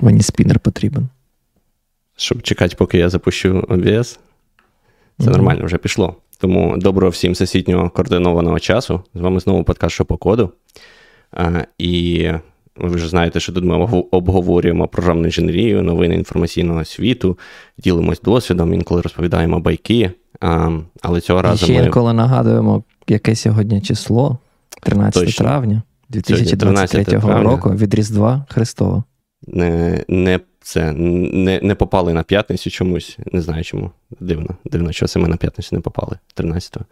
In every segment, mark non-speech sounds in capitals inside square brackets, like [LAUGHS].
Мені спінер потрібен. Щоб чекати, поки я запущу OBS. Це mm-hmm. нормально, вже пішло. Тому доброго всім всесвітнього координованого часу. З вами знову подкаст «Що по коду. А, І ви вже знаєте, що тут ми обговорюємо програмну інженерію, новини інформаційного світу, ділимось досвідом, інколи розповідаємо байки. А, Але цього разу. Ще ми... інколи нагадуємо, яке сьогодні число, 13 Точно. травня 2023 року від Різдва Христова. Не не, це, не, не попали на п'ятницю чомусь. Не знаю чому. Дивно, дивно, що ми на п'ятницю не попали 13-го.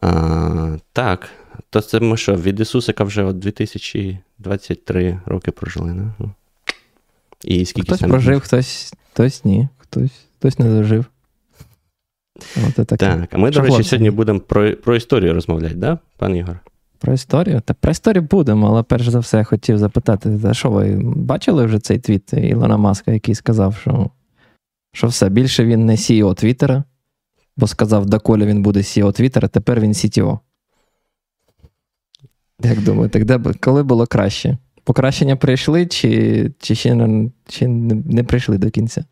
А, Так, то це ми що, від Ісусика вже от 2023 роки прожили, не? Ну. І скільки Хтось прожив, хтось хтось ні, хтось хтось не дожив. От Так, а ми, до речі, сьогодні будемо про про історію розмовляти, да, пан Ігор? Про історію? Та про історію будемо, але перш за все хотів запитати, а що ви бачили вже цей твіт Ілона Маска, який сказав, що що все, більше він не CEO Твіттера, бо сказав, доколи він буде CEO Твіттера, тепер він CTO. Як думаєте, де, коли було краще? Покращення прийшли, чи чи ще не, чи не прийшли до кінця?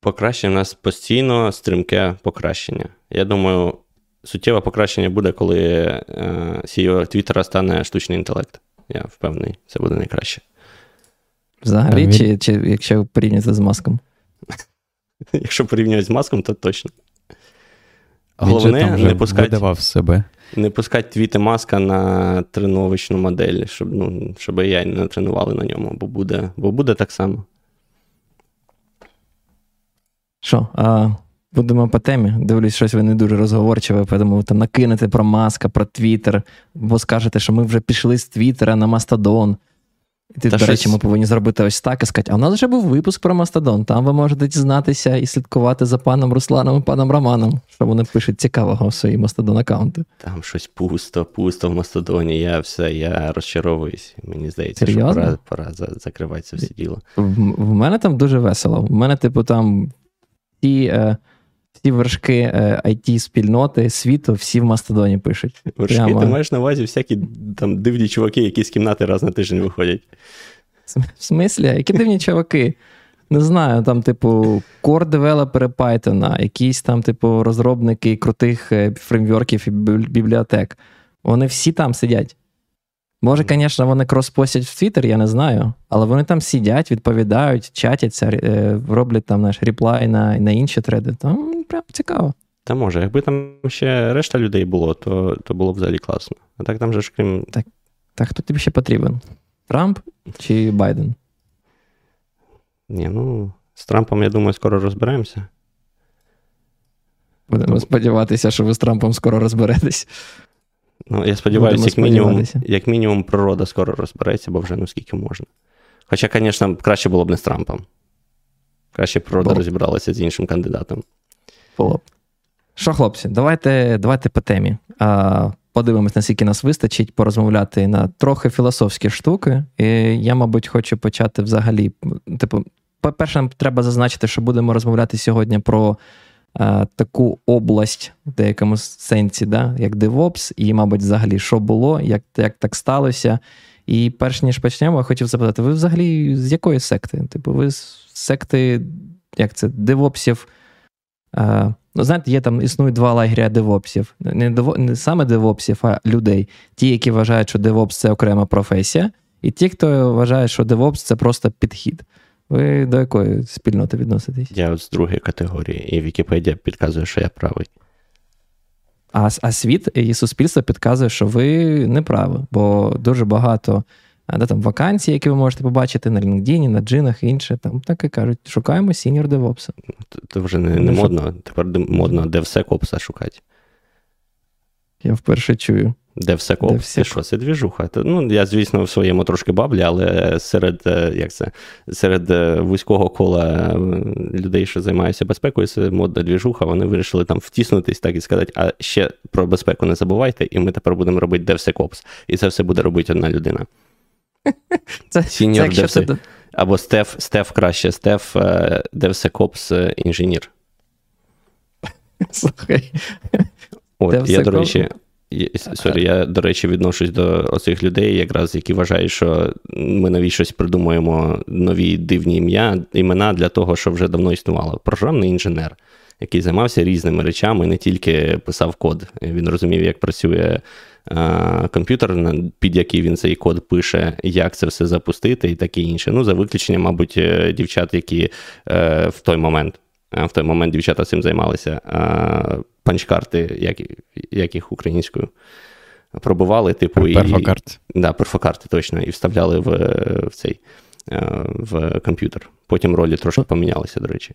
Покращення у нас постійно стрімке покращення. Я думаю, суттєве покращення буде, коли е, CEO Твіттера стане штучний інтелект. Я впевнений, це буде найкраще. Взагалі, він... чи, чи якщо порівняти з маском? [LAUGHS] Якщо порівнювати з маском, то точно. Головне, не пускати себе. Не пускати твіти маска на тренувачну модель, щоб ну, щоб я не тренували на ньому, бо буде бо буде так само. Що, а будемо по темі? Дивлюсь, щось ви не дуже розговорчиве, тому там накинете про маска, про Твіттер, бо скажете, що ми вже пішли з Твіттера на Мастодон. І ти, Та до щось... речі, ми повинні зробити ось так і сказати, а у нас вже був випуск про Мастодон. Там ви можете дізнатися і слідкувати за паном Русланом і паном Романом, що вони пишуть цікавого в свої Мастодон аккаунти. Там щось пусто, пусто в Мастодоні. Я все, я розчаровуюсь. Мені здається, Серйозно? що пора, пора закривати це все діло. В, в мене там дуже весело. В мене, типу, там ті. Е, всі вершки it е, спільноти світу, всі в Мастодоні пишуть. Вершки, Прямо... ти маєш на увазі всякі там дивні чуваки, які з кімнати раз на тиждень виходять. В смислі? Які дивні чуваки? Не знаю, там, типу, core-девелопери Python, якісь там, типу, розробники крутих е, фреймворків і бібліотек. Вони всі там сидять. Може, звісно, вони кроспостять в Твіттер, я не знаю, але вони там сидять, відповідають, чатяться, е, роблять там наш реплай на на інші треди. Там прям цікаво. Та може, якби там ще решта людей було, то то було б взагалі класно. А так там же ж крім. Так, так хто тобі ще потрібен? Трамп чи Байден? Ні, ну, з Трампом, я думаю, скоро розберемося. Будемо сподіватися, що ви з Трампом скоро розберетесь. Ну, я сподіваюся, як мінімум, як мінімум, природа скоро розбереться, бо вже ну скільки можна. Хоча, звісно, краще було б не з Трампом. Краще природа було. розібралася з іншим кандидатом. Було б. Що, хлопці, давайте давайте по темі. А, Подивимось, наскільки нас вистачить порозмовляти на трохи філософські штуки. І Я, мабуть, хочу почати взагалі. Типу, по-перше, треба зазначити, що будемо розмовляти сьогодні про таку область в деякому сенсі, да, як DevOps, і, мабуть, взагалі, що було, як як так сталося. І перш ніж почнемо, я хотів запитати, ви взагалі з якої секти? Типу, ви з секти, як це, девопсів? Е, ну, знаєте, є там існують два лагеря девопсів. Не, дево, не саме девопсів, а людей. Ті, які вважають, що девопс це окрема професія, і ті, хто вважає, що девопс це просто підхід. Ви до якої спільноти відноситесь? Я от з другої категорії, і Вікіпедія підказує, що я правий. А а світ і суспільство підказує, що ви не праві, бо дуже багато де, там, вакансій, які ви можете побачити на LinkedIn, на джинні і інше. Там так і кажуть, шукаємо senior девопса. Це вже не, не модно, тепер модно девсекопса шукати. Я вперше чую. DevSecOps, це що, це двіжуха. Ну, Я, звісно, в своєму трошки баблі, але серед е, як це, серед е, вузького кола е, людей, що займаються безпекою, це модна двіжуха, вони вирішили там втіснутись так і сказати, а ще про безпеку не забувайте, і ми тепер будемо робити DevSecOps. І це все буде робити одна людина. [LAUGHS] Це, Senior це DevSec... це... Або Staff, Staff краще, Staff DevSecOps інженір. [LAUGHS] Слухай. От, я, до речі, Sorry, я, до речі, відношусь до оцих людей, якраз які вважають, що ми навіщось придумуємо нові дивні ім'я, імена для того, що вже давно існувало. Програмний інженер, який займався різними речами, не тільки писав код. Він розумів, як працює а, комп'ютер, під який він цей код пише, як це все запустити і таке інше. Ну, за виключенням, мабуть, е, дівчат, які е, в той момент. В той момент дівчата цим займалися панчкарти, як як їх українською, пробували, типу, перфокарти. І, да, перфокарти точно, і вставляли в в цей е, в комп'ютер. Потім ролі трошки помінялися, до речі.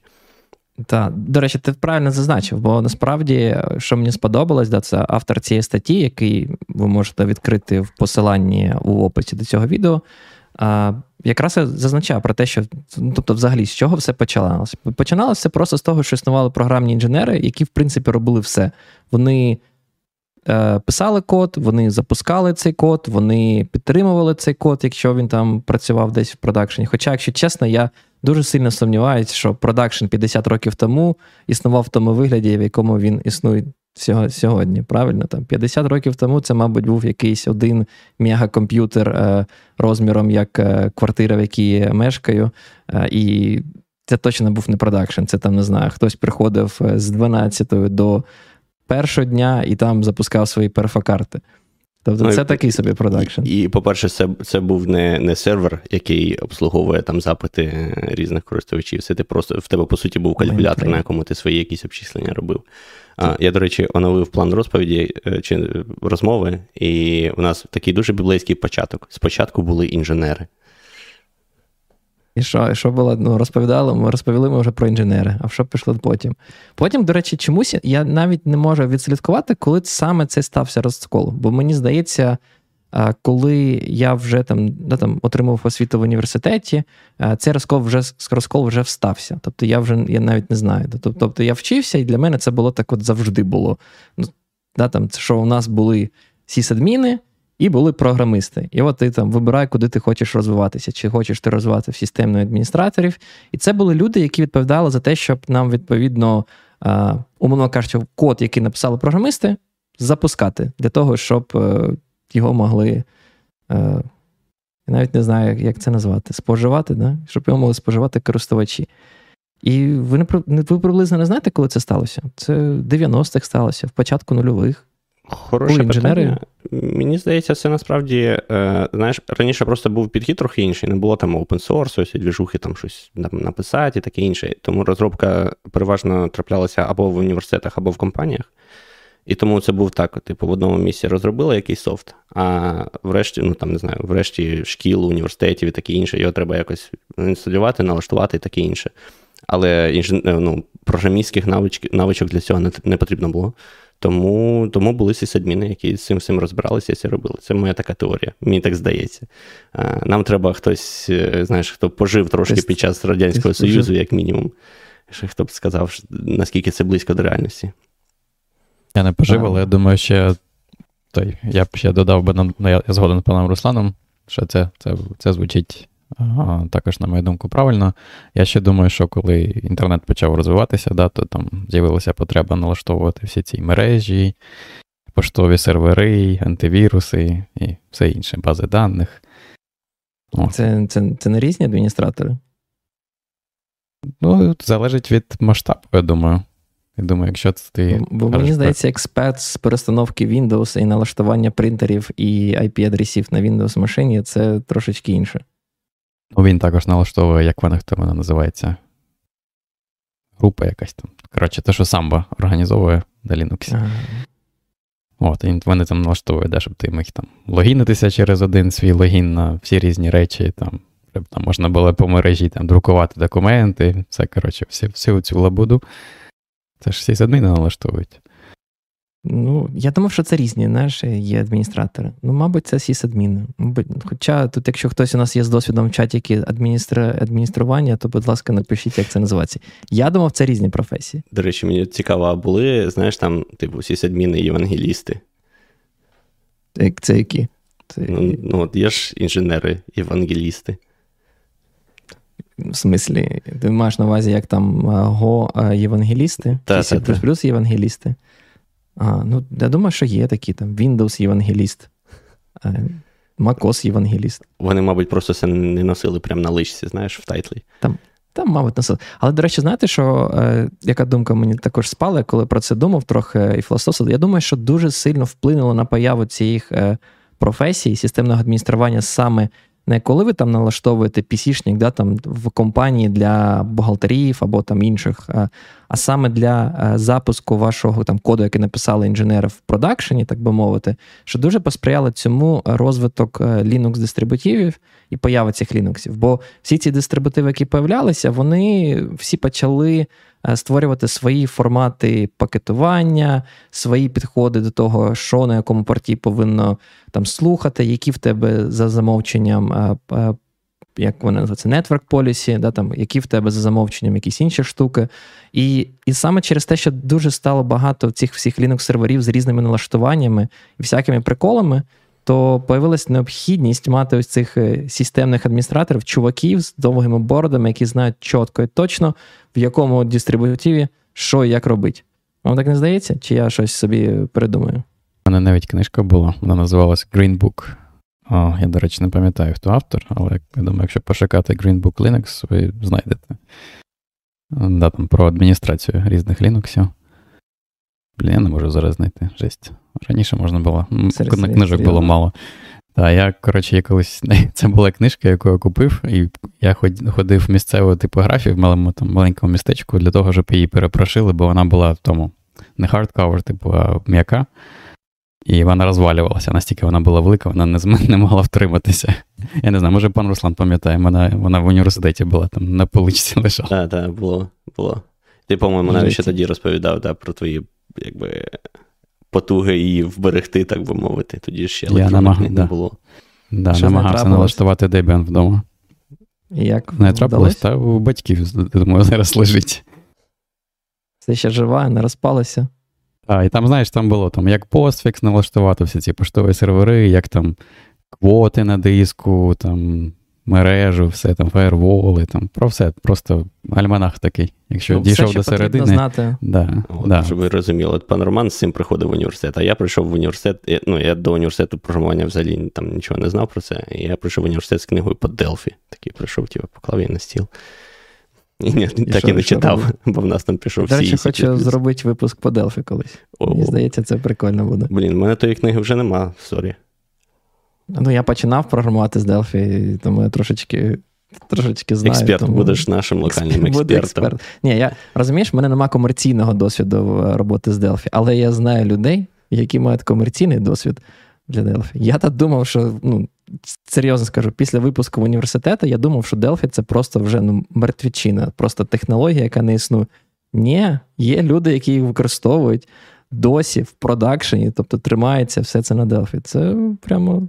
Так, до речі, ти правильно зазначив, бо насправді, що мені сподобалось, да, це автор цієї статті, який ви можете відкрити в посиланні у описі до цього відео. А, Якраз я зазначав про те, що ну, тобто, взагалі, з чого все починалося? Починалося просто з того, що існували програмні інженери, які, в принципі, робили все. Вони е, писали код, вони запускали цей код, вони підтримували цей код, якщо він там працював десь в продакшені. Хоча, якщо чесно, я дуже сильно сумніваюся, що production 50 років тому існував в тому вигляді, в якому він існує сьогодні. Правильно, там 50 років тому це, мабуть, був якийсь один мегакомп'ютер е, розміром як е, квартира, в якій я мешкаю. Е, і це точно був не production. Це там не знаю, хтось приходив з 12 до першого дня і там запускав свої перфокарти. Тобто, ну, це і, такий собі production. І, і, по-перше, це це був не не сервер, який обслуговує там запити різних користувачів. Це ти просто в тебе, по суті, був калькулятор, на якому ти свої якісь обчислення робив. А, Я, до речі, оновив план розповіді е, чи розмови, і у нас такий дуже біблейський початок. Спочатку були інженери. І що і що було? Ну, розповідали, ми розповіли ми вже про інженери, а що пішло потім? Потім, до речі, чомусь я навіть не можу відслідкувати, коли саме це стався розкол. Бо мені здається, коли я вже там да, там отримав освіту в університеті, цей розкол вже розкол вже встався. Тобто я вже я навіть не знаю. Тобто я вчився, і для мене це було так от завжди було. Ну, да, там, Що у нас були сісадміни і були програмисти. І от ти там вибирай, куди ти хочеш розвиватися, чи хочеш ти розвивати в системну адміністраторів. І це були люди, які відповідали за те, щоб нам відповідно, умовно кажучи, код, який написали програмисти, запускати для того, щоб е, його могли. Е, я навіть не знаю, як це назвати, споживати, да? щоб його могли споживати користувачі. І ви не ви приблизно не знаєте, коли це сталося? Це в 90-х сталося, в початку нульових. Хороше Були інженери. Мені здається, це насправді, е, знаєш, раніше просто був підхід трохи інший, не було там open source, ось двіжухи там щось написати і таке інше. Тому розробка переважно траплялася або в університетах, або в компаніях. І тому це був так: типу, в одному місці розробили якийсь софт, а врешті, ну там не знаю, врешті шкіл, університетів і таке інше, його треба якось інсталювати, налаштувати і таке інше. Але ну, програмістських навичок, навичок для цього не, не потрібно було. Тому тому були сисадміни, які з цим всім розбиралися і це робили. Це моя така теорія, мені так здається. Нам треба хтось, е, знаєш, хто пожив трошки під час Радянського Союзу, як мінімум. Хто б сказав, наскільки це близько до реальності. Я не пожив, але я думаю, що той, я б ще додав би нам, ну, я згоден з паном Русланом, що це це, це звучить а, також, на мою думку, правильно. Я ще думаю, що коли інтернет почав розвиватися, да, то там з'явилася потреба налаштовувати всі ці мережі, поштові сервери, антивіруси і все інше, бази даних. Це, це, Це не різні адміністратори? Ну, залежить від масштабу, я думаю. Я думаю, якщо це ти. Бо мені здається, експерт з перестановки Windows і налаштування принтерів і IP-адресів на Windows машині це трошечки інше. Ну, Він також налаштовує, як вона хто вона називається. Група якась там. Коротше, те, що самбо організовує на Linux. Ага. От, і вони там налаштовують, да, щоб ти міг там логінитися через один свій логін на всі різні речі. Там щоб там можна було по мережі там, друкувати документи. Це, коротше, всю, всю цю лабуду. Це ж всі адміни налаштовують. Ну, я думав, що це різні знаєш, є адміністратори. Ну, мабуть, це сісадміни. Хоча тут, якщо хтось у нас є з досвідом в чаті які адміністр... адміністрування, то, будь ласка, напишіть, як це називається. Я думав, це різні професії. До речі, мені цікаво, а були, знаєш, там, типу, сісадміни і євангелісти. Це які? Це... Ну, ну, от є ж інженери, євангелісти. В смислі, ти маєш на увазі, як там Го євангелісти? Та, плюс євангелісти? А, ну, Я думаю, що є такі там Windows Євангеліст, MacOS Євангеліст. Вони, мабуть, просто це не носили прямо на личці, знаєш, в тайтлі. Там, там, мабуть, носили. Але, до речі, знаєте, що е, яка думка мені також спала, коли про це думав трохи і філософствував? Я думаю, що дуже сильно вплинуло на появу цих е, професій системного адміністрування саме не коли ви там налаштовуєте PC-шник да, там, в компанії для бухгалтерів або там інших, а саме для е, запуску вашого там коду, який написали інженери в продакшені, так би мовити, що дуже посприяли цьому розвиток е, Linux-дистрибутивів і появи цих Linux. Бо всі ці дистрибутиви, які появлялися, вони всі почали створювати свої формати пакетування, свої підходи до того, що на якому порті повинно там слухати, які в тебе за замовченням. Е, е, як вони називаються, Network Policy, да, там, які в тебе за замовченням якісь інші штуки. І і саме через те, що дуже стало багато цих всіх Linux-серверів з різними налаштуваннями і всякими приколами, то появилась необхідність мати ось цих е, системних адміністраторів, чуваків з довгими бородами, які знають чітко і точно, в якому дистрибутиві що і як робити. Вам так не здається? Чи я щось собі придумаю? У мене навіть книжка була, вона називалась Green Book. О, Я, до речі, не пам'ятаю, хто автор, але я думаю, якщо пошукати Green Book Linux, ви знайдете. Да, там Про адміністрацію різних Linux. Блін, я не можу зараз знайти. Жесть. Раніше можна було. Серйозно, книжок серйозно. було мало. Та я, коротше, якось [LAUGHS] це була книжка, яку я купив, і я ходив в місцеву типографію в малому там маленькому містечку для того, щоб її перепрошили, бо вона була в тому не хардкавер, типу, а м'яка. І вона розвалювалася, настільки вона була велика, вона не [LAUGHS] не могла втриматися. Я не знаю, може пан Руслан пам'ятає, вона вона в університеті була там на поличці лежала. Так, так, було. було. Ти, по-моєму, навіть ще тоді розповідав да, про твої якби, потуги її вберегти, так би мовити. Тоді ще електронних не да. було. Да, намагався налаштувати Debian вдома. Як Не трапилось, та у батьків, думаю, [LAUGHS] зараз лежить. Це ще жива, не розпалося. А, і там, знаєш, там було там, як постфікс налаштувати всі ці поштові сервери, як там квоти на диску, там мережу, все там, фаєрволи, там про все. Просто альманах такий. Якщо ну, дійшов все, до середини. знати. Да, От, да. Щоб ви розуміли, от пан Роман з цим приходив в університет, а я прийшов в університет. Ну, я до університету програмування взагалі там нічого не знав про це. І я прийшов в університет з книгою по Делфі. Такий прийшов, типу, поклав її на стіл. І, ні, і Так що, і не читав, робити? бо в нас там пішов всі. До речі, хочу зробити випуск по Delphi колись. О, Мені здається, це прикольно буде. Блін, в мене тої книги вже нема, sorry. Ну, я починав програмувати з Delphi, тому я трошечки трошечки знаю. Експерт, тому... будеш нашим локальним експертом. Експерт. Ні, я розумієш, в мене немає комерційного досвіду роботи з Delphi, але я знаю людей, які мають комерційний досвід для Delphi. Я так думав, що ну, серйозно скажу, після випуску в університету я думав, що Delphi це просто вже ну, мертвічина, просто технологія, яка не існує. Ні, є люди, які їх використовують досі в продакшені, тобто тримається все це на Delphi. Це прямо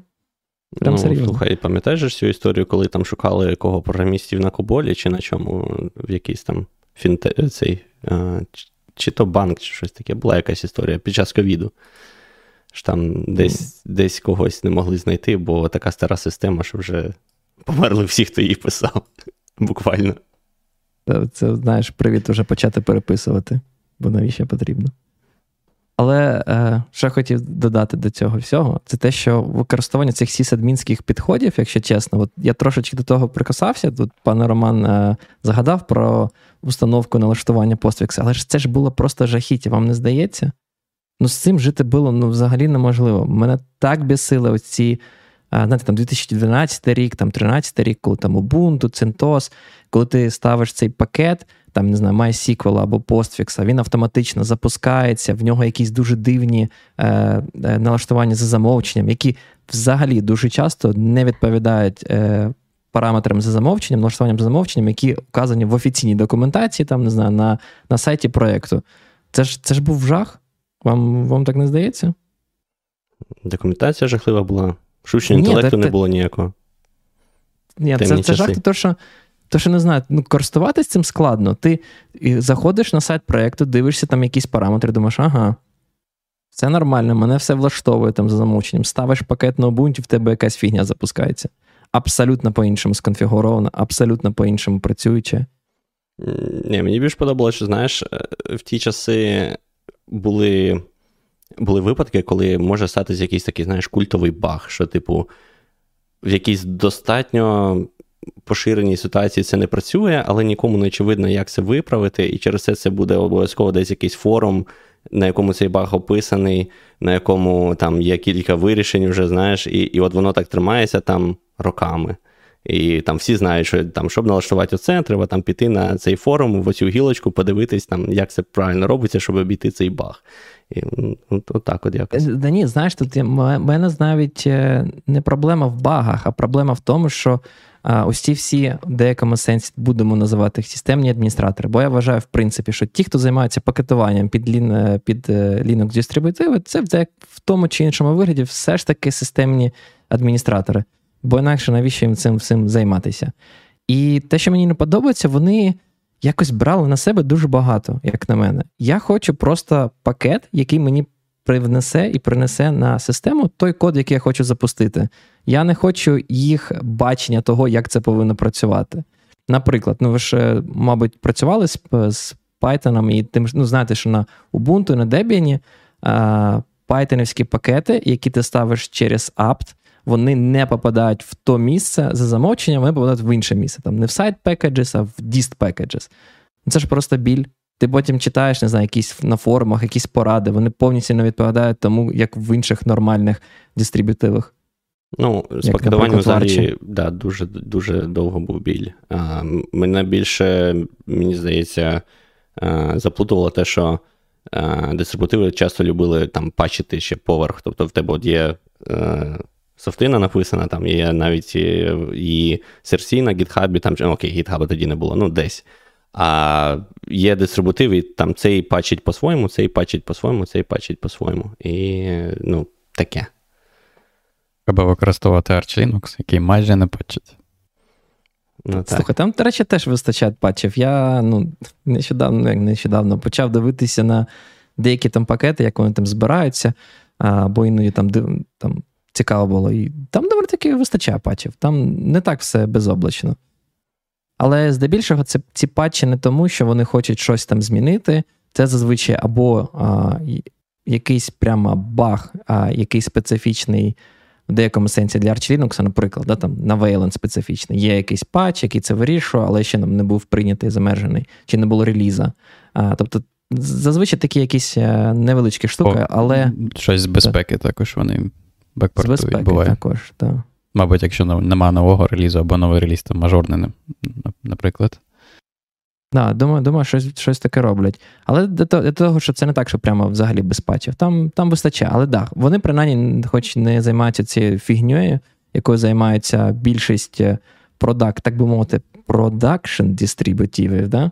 Прям ну, серйозно. Слухай, пам'ятаєш цю історію, коли там шукали кого програмістів на Коболі, чи на чому, в якийсь там фінте, цей, а, чи то банк, чи щось таке, була якась історія під час ковіду. Що там десь mm. десь когось не могли знайти, бо така стара система, що вже померли всі, хто її писав. [LAUGHS] Буквально. Це, знаєш, привіт уже почати переписувати, бо навіщо потрібно. Але е, що хотів додати до цього всього, це те, що використовування цих сісадмінських підходів, якщо чесно, от я трошечки до того прикасався. Тут пане Роман е, загадав про установку налаштування Postfix, але ж це ж було просто жахіття, вам не здається? Ну, з цим жити було ну, взагалі неможливо. Мене так бісили ось ці, е, знаєте, там 2012 рік, там 13 рік, коли там Ubuntu, CentOS, коли ти ставиш цей пакет там не знаю, MySQL або Postfix, він автоматично запускається, в нього якісь дуже дивні е, е, налаштування за замовченням, які взагалі дуже часто не відповідають е, параметрам за замовченням, налаштуванням за замовченням, які вказані в офіційній документації, там не знаю, на на сайті проєкту. Це ж це ж був жах. Вам вам так не здається? Документація жахлива була. Штучного інтелекту не було ніякого. Ні, це це жах, то що то що не знаю, ну користуватись цим складно. Ти заходиш на сайт проєкту, дивишся там якісь параметри, думаєш, ага, все нормально, мене все влаштовує там за замовченням. Ставиш пакет на Ubuntu, в тебе якась фігня запускається. Абсолютно по-іншому сконфігуровано, абсолютно по-іншому працююче. Ні, Мені більш подобалося, що знаєш, е, в ті часи були були випадки, коли може статися якийсь такий, знаєш, культовий баг, що, типу, в якійсь достатньо поширеній ситуації це не працює, але нікому не очевидно, як це виправити, і через це це буде обов'язково десь якийсь форум, на якому цей баг описаний, на якому там є кілька вирішень, вже знаєш, і і от воно так тримається там роками. І там всі знають, що там, щоб налаштувати оце, треба там піти на цей форум, в оцю гілочку, подивитись, там, як це правильно робиться, щоб обійти цей баг. І от, от так от якось. Да ні, знаєш, тут в мене навіть е, не проблема в багах, а проблема в тому, що ось ці всі в деякому сенсі будемо називати їх системні адміністратори. Бо я вважаю, в принципі, що ті, хто займається пакетуванням під під е, Linux дистрибутиви, це в тому чи іншому вигляді все ж таки системні адміністратори. Бо інакше навіщо їм цим всім займатися? І те, що мені не подобається, вони якось брали на себе дуже багато, як на мене. Я хочу просто пакет, який мені привнесе і принесе на систему той код, який я хочу запустити. Я не хочу їх бачення того, як це повинно працювати. Наприклад, ну ви ж, е, мабуть, працювали з з Python, і тим ну, знаєте, що на Ubuntu, на Debian пайтонівські пакети, які ти ставиш через apt, вони не попадають в то місце за замовченням, вони попадають в інше місце. Там Не в site packages, а в dist packages. Це ж просто біль. Ти потім читаєш, не знаю, якісь на форумах, якісь поради, вони повністю не відповідають тому, як в інших нормальних дистриб'ютивах. Ну, з пакетуванням взагалі да, дуже дуже довго був біль. А, Мене більше, мені здається, заплутувало те, що а, дистрибутиви часто любили там пачити ще поверх. Тобто в тебе от є а, софтина написана, там є навіть її серсі на гітхабі, там окей, гітхаба тоді не було, ну десь. А є дистрибутив, і там цей пачить по-своєму, цей пачить по-своєму, цей пачить по-своєму. І ну, таке. Треба використовувати Arch Linux, який майже не патчить. Ну, так. Слухай, там, до речі, теж вистачає патчів. Я ну, нещодавно як нещодавно почав дивитися на деякі там пакети, як вони там збираються, бо іноді там там цікаво було. І там доволі таки вистачає патчів. Там не так все безоблачно. Але здебільшого це ці патчі не тому, що вони хочуть щось там змінити. Це зазвичай або а, якийсь прямо баг, а, який специфічний в деякому сенсі для Arch Linux, наприклад, да, там на Wayland специфічний. Є якийсь патч, який це вирішує, але ще не був прийнятий, замержений, чи не було реліза. А, Тобто, зазвичай такі якісь е, невеличкі штуки, О, але. Щось з безпеки так. також вони бекпортують. З безпеки буває. також, так. Мабуть, якщо немає нового релізу або новий реліз, то мажорний, наприклад. Да, думаю, думаю, щось щось таке роблять. Але до того, що це не так, що прямо взагалі без патчів. Там там вистачає. Але да, вони принаймні, хоч не займаються цією фігньою, якою займається більшість е, продакт, так би мовити, продакшн дистрибутивів, да?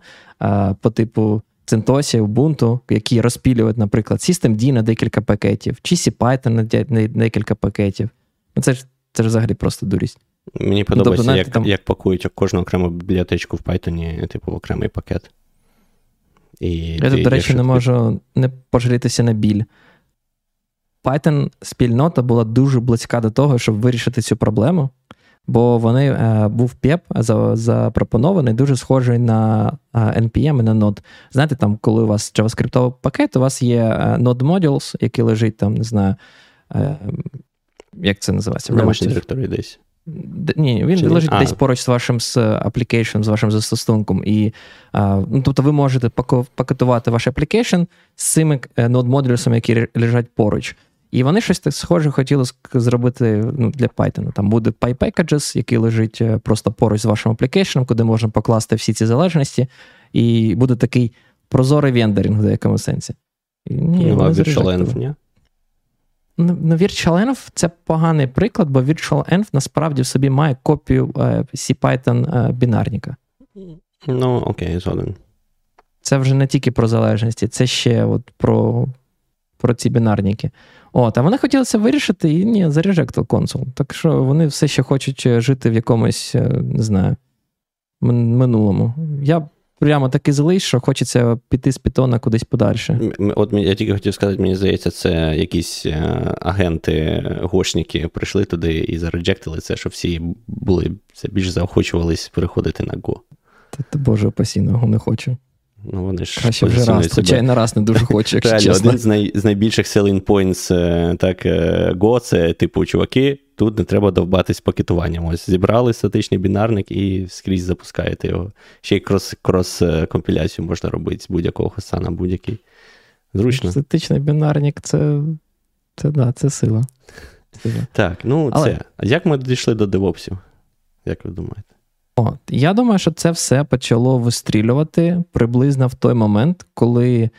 по типу CentOS, Ubuntu, які розпілюють, наприклад, Systemd на декілька пакетів, чи CPython на декілька пакетів. Ну, Це ж це ж взагалі просто дурість. Мені ну, подобається, тобто, як там... як пакують кожну окрему бібліотечку в Python, типу, в окремий пакет. І Я тут, до речі, не можу не пожалітися на біль. Python спільнота була дуже близька до того, щоб вирішити цю проблему, бо вони е, був PEP запропонований, дуже схожий на е, NPM і на Node. Знаєте, там, коли у вас JavaScript пакет, у вас є е, Node Modules, який лежить там, не знаю, е, як це називається? Домашній директорії десь. Ні, він Чи лежить а. десь поруч з вашим з application, з вашим застосунком. І, а, ну, Тобто ви можете пакетувати ваш application з цими е, node модулюсами які лежать поруч. І вони щось так схоже хотіли зробити ну, для Python. Там буде PyPackages, який лежить е, просто поруч з вашим application, куди можна покласти всі ці залежності, і буде такий прозорий вендоринг в деякому сенсі. І, ні, ну, ні? Ну, VirtualEnv це поганий приклад, бо VirtualEnv насправді в собі має копію CPython е, е, бінарника. Ну, окей, згоден. Це вже не тільки про залежності, це ще от про про ці бінарники. От, А вони хотіли це вирішити і ні, зарежектив консул. Так що вони все ще хочуть е, жити в якомусь, не знаю, минулому. Я прямо таки злий, що хочеться піти з питона кудись подальше. От я тільки хотів сказати, мені здається, це якісь е, агенти, гошники прийшли туди і зареджектили це, що всі були це більш заохочувались переходити на Go. Та, та Боже, опасінного не хочу. Ну, вони ж Краще вже раз, хоча й на раз не дуже [LAUGHS] хочу, якщо Реально, чесно. один з, най, з найбільших selling points е, так, е, Go це, типу, чуваки, тут не треба довбатись пакетуванням. Ось зібрали статичний бінарник і скрізь запускаєте його. Ще й крос, крос-компіляцію можна робити з будь-якого хоста на будь-який. Зручно. Статичний бінарник це, це, да, це сила. сила. Так, ну Але... це. А як ми дійшли до девопсів? Як ви думаєте? От, Я думаю, що це все почало вистрілювати приблизно в той момент, коли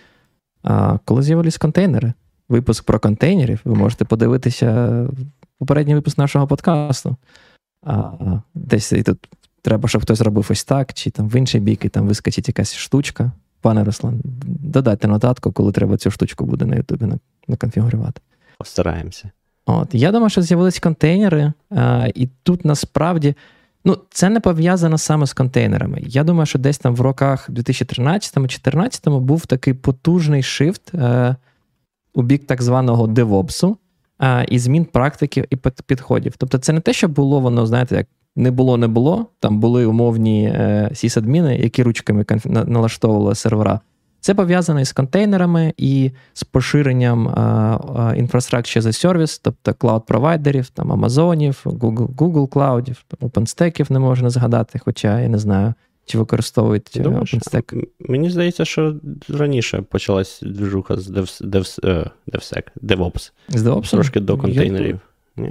а, коли з'явились контейнери. Випуск про контейнерів. Ви можете подивитися попередній випуск нашого подкасту. А, Десь і тут треба, щоб хтось робив ось так, чи там в інший бік, і там вискочить якась штучка. Пане Руслан, додайте нотатку, коли треба цю штучку буде на Ютубі наконфігурувати. Постараємося. От, Я думаю, що з'явились контейнери, а, і тут насправді. Ну, це не пов'язано саме з контейнерами. Я думаю, що десь там в роках 2013-2014 був такий потужний шифт е, у бік так званого девопсу е, і змін практики і підходів. Тобто, це не те, що було воно, знаєте, як не було, не було. Там були умовні е, сісадміни, які ручками налаштовували сервера. Це пов'язано із контейнерами і з поширенням інфраструктури за сервіс, тобто клауд-провайдерів, там Амазонів, Google Google Cloud, OpenStack не можна згадати, хоча я не знаю, чи використовують Думаєш, OpenStack. Мені здається, що раніше почалась движуха з DevSec, DevOps. З DevOps? Трошки до контейнерів.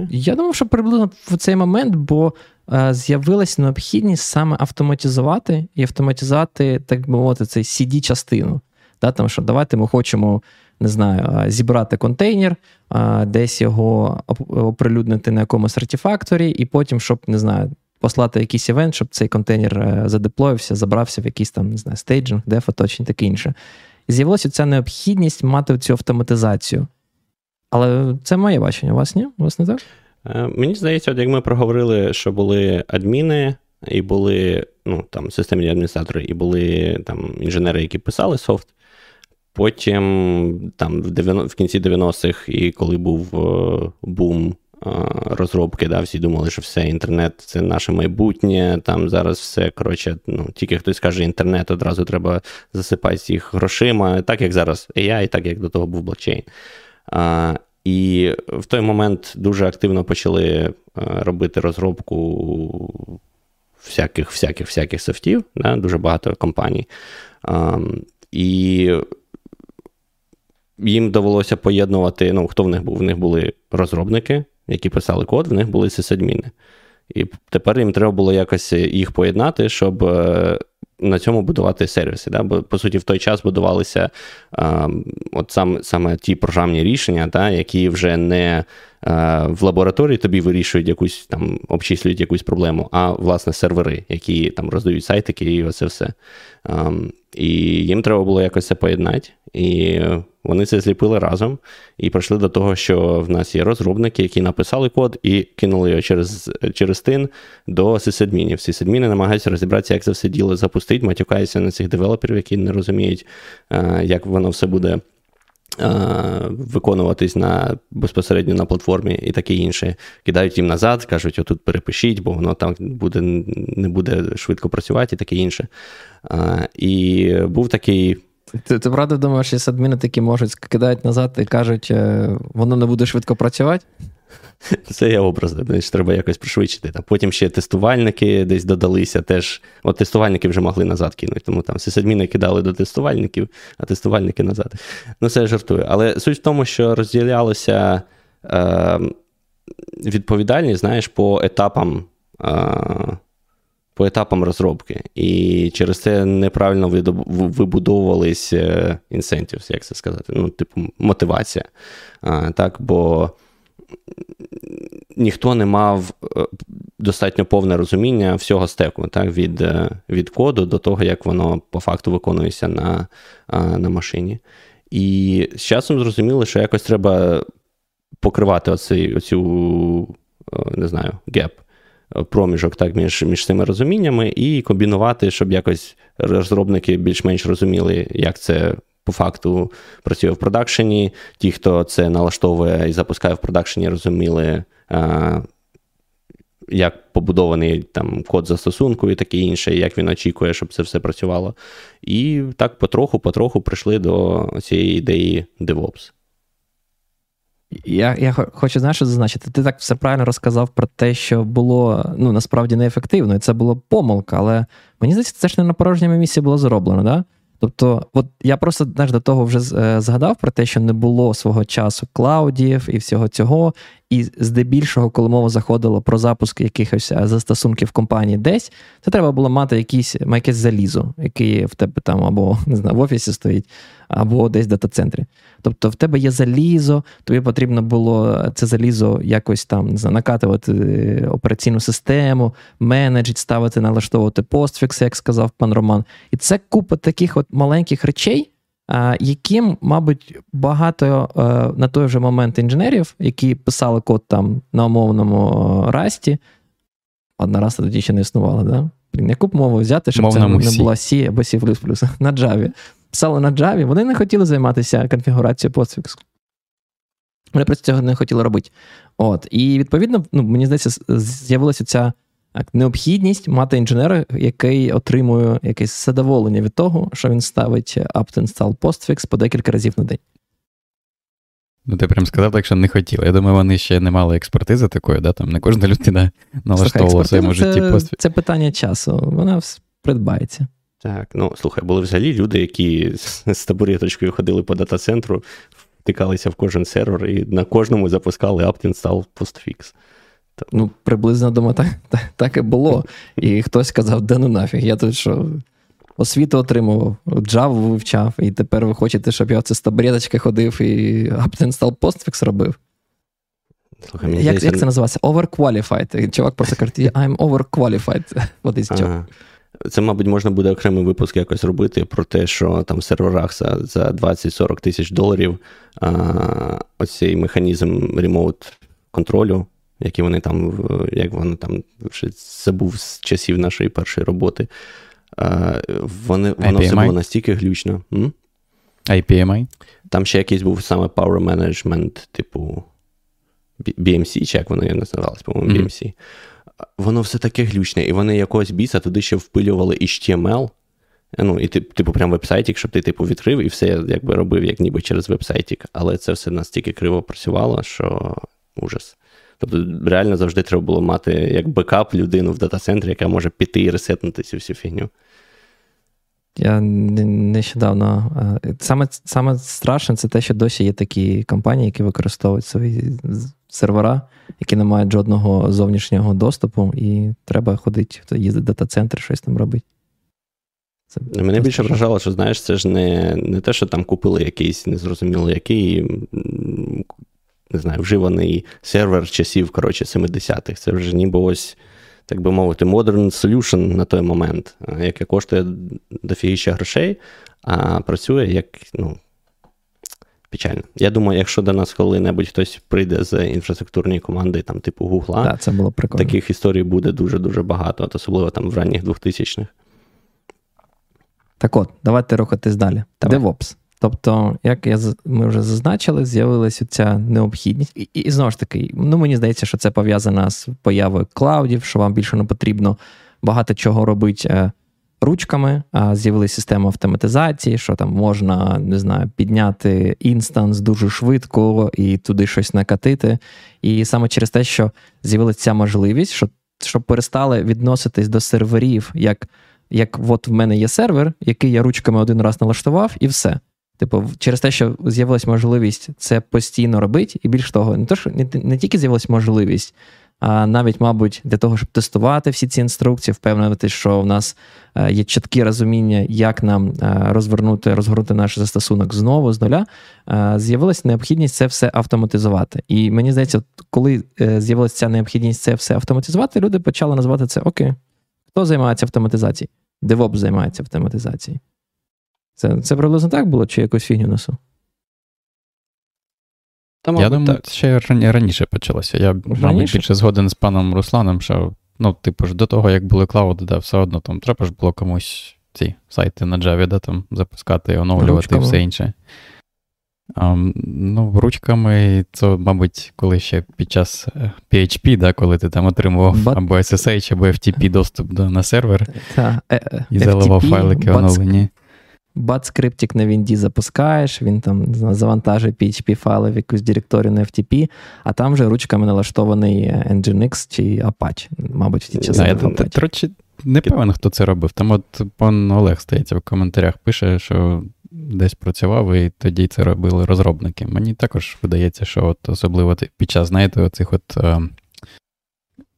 Я, думав, що приблизно в цей момент, бо е, з'явилася необхідність саме автоматизувати і автоматизувати, так би мовити, цей CD-частину. Да, Тому що давайте ми хочемо, не знаю, зібрати контейнер, десь його оприлюднити на якомусь Artifactory, і потім, щоб не знаю, послати якийсь event, щоб цей контейнер задеплоївся, забрався в якийсь там не знаю, staging, dev, оточень, таке інше. І з'явилася ця необхідність мати цю автоматизацію. Але це моє бачення. У вас так? Мені здається, от як ми проговорили, що були адміни, і були ну, там, системні адміністратори, і були там інженери, які писали софт. Потім там в 90, в кінці 90-х, і коли був бум розробки, да, всі думали, що все, інтернет це наше майбутнє. Там зараз все коротше, ну, тільки хтось каже інтернет, одразу треба засипати їх грошима, так як зараз AI, так як до того був блокчейн. І в той момент дуже активно почали робити розробку всяких всяких, всяких софтів, да, дуже багато компаній. І їм довелося поєднувати, ну, хто в них був? В них були розробники, які писали код, в них були сисадміни. І тепер їм треба було якось їх поєднати, щоб на цьому будувати сервіси. Да? Бо, по суті, в той час будувалися а, от сам, саме ті програмні рішення, да, які вже не а, в лабораторії тобі вирішують якусь там, обчислюють якусь проблему, а власне сервери, які там роздають сайтики і оце все. А, і їм треба було якось це поєднати. І вони це зліпили разом і прийшли до того, що в нас є розробники, які написали код і кинули його через через тин до сисадмінів. Сисадміни намагаються розібратися, як це все діло запустити, матюкаються на цих девелоперів, які не розуміють, як воно все буде. Виконуватись на безпосередньо на платформі і таке інше. Кидають їм назад, кажуть, отут перепишіть, бо воно там буде, не буде швидко працювати і таке інше. І був такий. Ти, ти правда думаєш, що адміни такі можуть кидають назад і кажуть, «Е, воно не буде швидко працювати? Це є образ, значить, треба якось пришвидшити. Там Потім ще тестувальники десь додалися. теж. От тестувальники вже могли назад кинути, тому там сисадміни кидали до тестувальників, а тестувальники назад. Ну, це я жартую. Але суть в тому, що розділялося е, відповідальність, знаєш, по етапам. Е, по етапам розробки. І через це неправильно вибудовувались incentives, як це сказати, ну, типу, мотивація. А, так, Бо ніхто не мав достатньо повне розуміння всього стеку, так, від від коду до того, як воно по факту виконується на на машині. І з часом зрозуміло, що якось треба покривати оцей, оцю, не знаю, геп проміжок так, між між цими розуміннями, і комбінувати, щоб якось розробники більш-менш розуміли, як це по факту працює в продакшені. Ті, хто це налаштовує і запускає в продакшені, розуміли, як побудований там код застосунку і таке інше, як він очікує, щоб це все працювало. І так потроху-потроху прийшли до цієї ідеї DevOps. Я я хочу знаєш, що зазначити. Ти так все правильно розказав про те, що було ну, насправді неефективно, і це було помилка, але мені здається, це ж не на порожньому місці було зроблено. Да? Тобто, от я просто знаєш, до того вже е, згадав про те, що не було свого часу клаудів і всього цього. І здебільшого, коли мова заходила про запуск якихось е, застосунків компанії десь, це треба було мати якісь, якесь залізо, яке в тебе там або [LAUGHS] не знаю, в офісі стоїть, або десь в дата-центрі. Тобто в тебе є залізо, тобі потрібно було це залізо якось там не знаю, накатувати е, операційну систему, менеджити, ставити, налаштовувати постфікси, як сказав пан Роман. І це купа таких от маленьких речей яким, мабуть, багато е, на той же момент інженерів, які писали код там на умовному расті, одна раста тоді ще не існувала, да? яку б мову взяти, щоб Мовному це не була C або C [LAUGHS] на Java. Писали на Java, вони не хотіли займатися конфігурацією постфіксу. Вони просто цього не хотіли робити. От. І відповідно, ну, мені здається, з'явилася ця необхідність мати інженера, який отримує якесь задоволення від того, що він ставить apt install postfix по декілька разів на день. Ну, ти прям сказав так, що не хотіли. Я думаю, вони ще не мали експертизи такої, да? Там не кожна людина налаштовувала в своєму житті постфікс. Це питання часу, вона придбається. Так, ну слухай, були взагалі люди, які з табуреточкою ходили по дата-центру, втикалися в кожен сервер і на кожному запускали apt install postfix. Ну, приблизно думаю, так, так так, і було. І хтось сказав, де ну нафіг, я тут що освіту отримував, Java вивчав, і тепер ви хочете, щоб я це з табуреточки ходив і apt-install postfix робив. Слухай, мені як, як це називається? Overqualified. Чувак просто каже, I'm overqualified. What is job? Ага. Це, мабуть, можна буде окремий випуск якось робити про те, що там в серверах за за 20-40 тисяч доларів а, оцей механізм ремоут контролю які вони там, як вони там вже забув з часів нашої першої роботи. Вони, Воно все було настільки глючно. М? IPMI? Там ще якийсь був саме Power Management, типу BMC, чи як воно називалось, по-моєму, mm. BMC. Воно все таке глючне, і вони якогось біса туди ще впилювали HTML. Ну, і типу, прям вебсайтик, щоб ти типу відкрив і все якби робив, як ніби через вебсайтик. Але це все настільки криво працювало, що ужас. Тобто, реально завжди треба було мати як бекап людину в дата-центрі, яка може піти і ресетнути цю всю фігню. Я нещодавно. Е, саме саме страшне це те, що досі є такі компанії, які використовують свої сервера, які не мають жодного зовнішнього доступу, і треба ходити, їздити в дата-центр, щось там робити. Це Мене більше вражало, що знаєш, це ж не не те, що там купили якийсь незрозуміло який не знаю, вживаний сервер часів коротше, 70-х. Це вже ніби ось, так би мовити, modern solution на той момент, яке коштує дофігіща грошей, а працює як ну, печально. Я думаю, якщо до нас коли-небудь хтось прийде з інфраструктурної команди, там, типу Гугла, да, це було прикольно. таких історій буде дуже-дуже багато, от особливо там в ранніх 2000-х. Так от, давайте рухатись далі. Давай. DevOps. Тобто, як я ми вже зазначили, з'явилася ця необхідність. І, і, і знову ж таки, ну мені здається, що це пов'язано з появою клаудів, що вам більше не потрібно багато чого робити е, ручками, з'явилася система автоматизації, що там можна не знаю, підняти інстанс дуже швидко і туди щось накатити. І саме через те, що з'явилася ця можливість, що, щоб перестали відноситись до серверів, як як от в мене є сервер, який я ручками один раз налаштував, і все. Типу, через те, що з'явилась можливість це постійно робити, і більш того, не то, що не, не тільки з'явилась можливість, навіть, мабуть, для того, щоб тестувати всі ці інструкції, впевнити, що в нас е, є чіткі розуміння, як нам е, розвернути, розгорнути наш застосунок знову з нуля, е, з'явилася необхідність це все автоматизувати. І мені здається, коли з'явилася ця необхідність це все автоматизувати, люди почали називати це Окей, хто займається автоматизацією? DevOps займається автоматизацією. Це це приблизно так було, чи якось фігню несу? Та, Я думаю, так. ще раніше почалося. Я, раніше? мабуть, більше згоден з паном Русланом, що ну, типу ж, до того, як були клауди, да, все одно там треба ж було комусь ці сайти на Java, да, там запускати, оновлювати і все інше. Um, ну, ручками, це, мабуть, коли ще під час PHP, да, коли ти там отримував But... або SSH, або FTP доступ до, на сервер та, е, і заливав файлики оновлені. Bat-скриптик на Вінді запускаєш, він там завантажує PHP файли в якусь директорію на FTP, а там вже ручками налаштований Nginx чи Apache, мабуть, в ті часи. Я, Трохи не певен, хто це робив. Там от пан Олег стається в коментарях, пише, що десь працював, і тоді це робили розробники. Мені також видається, що от особливо під час, знаєте, оцих от.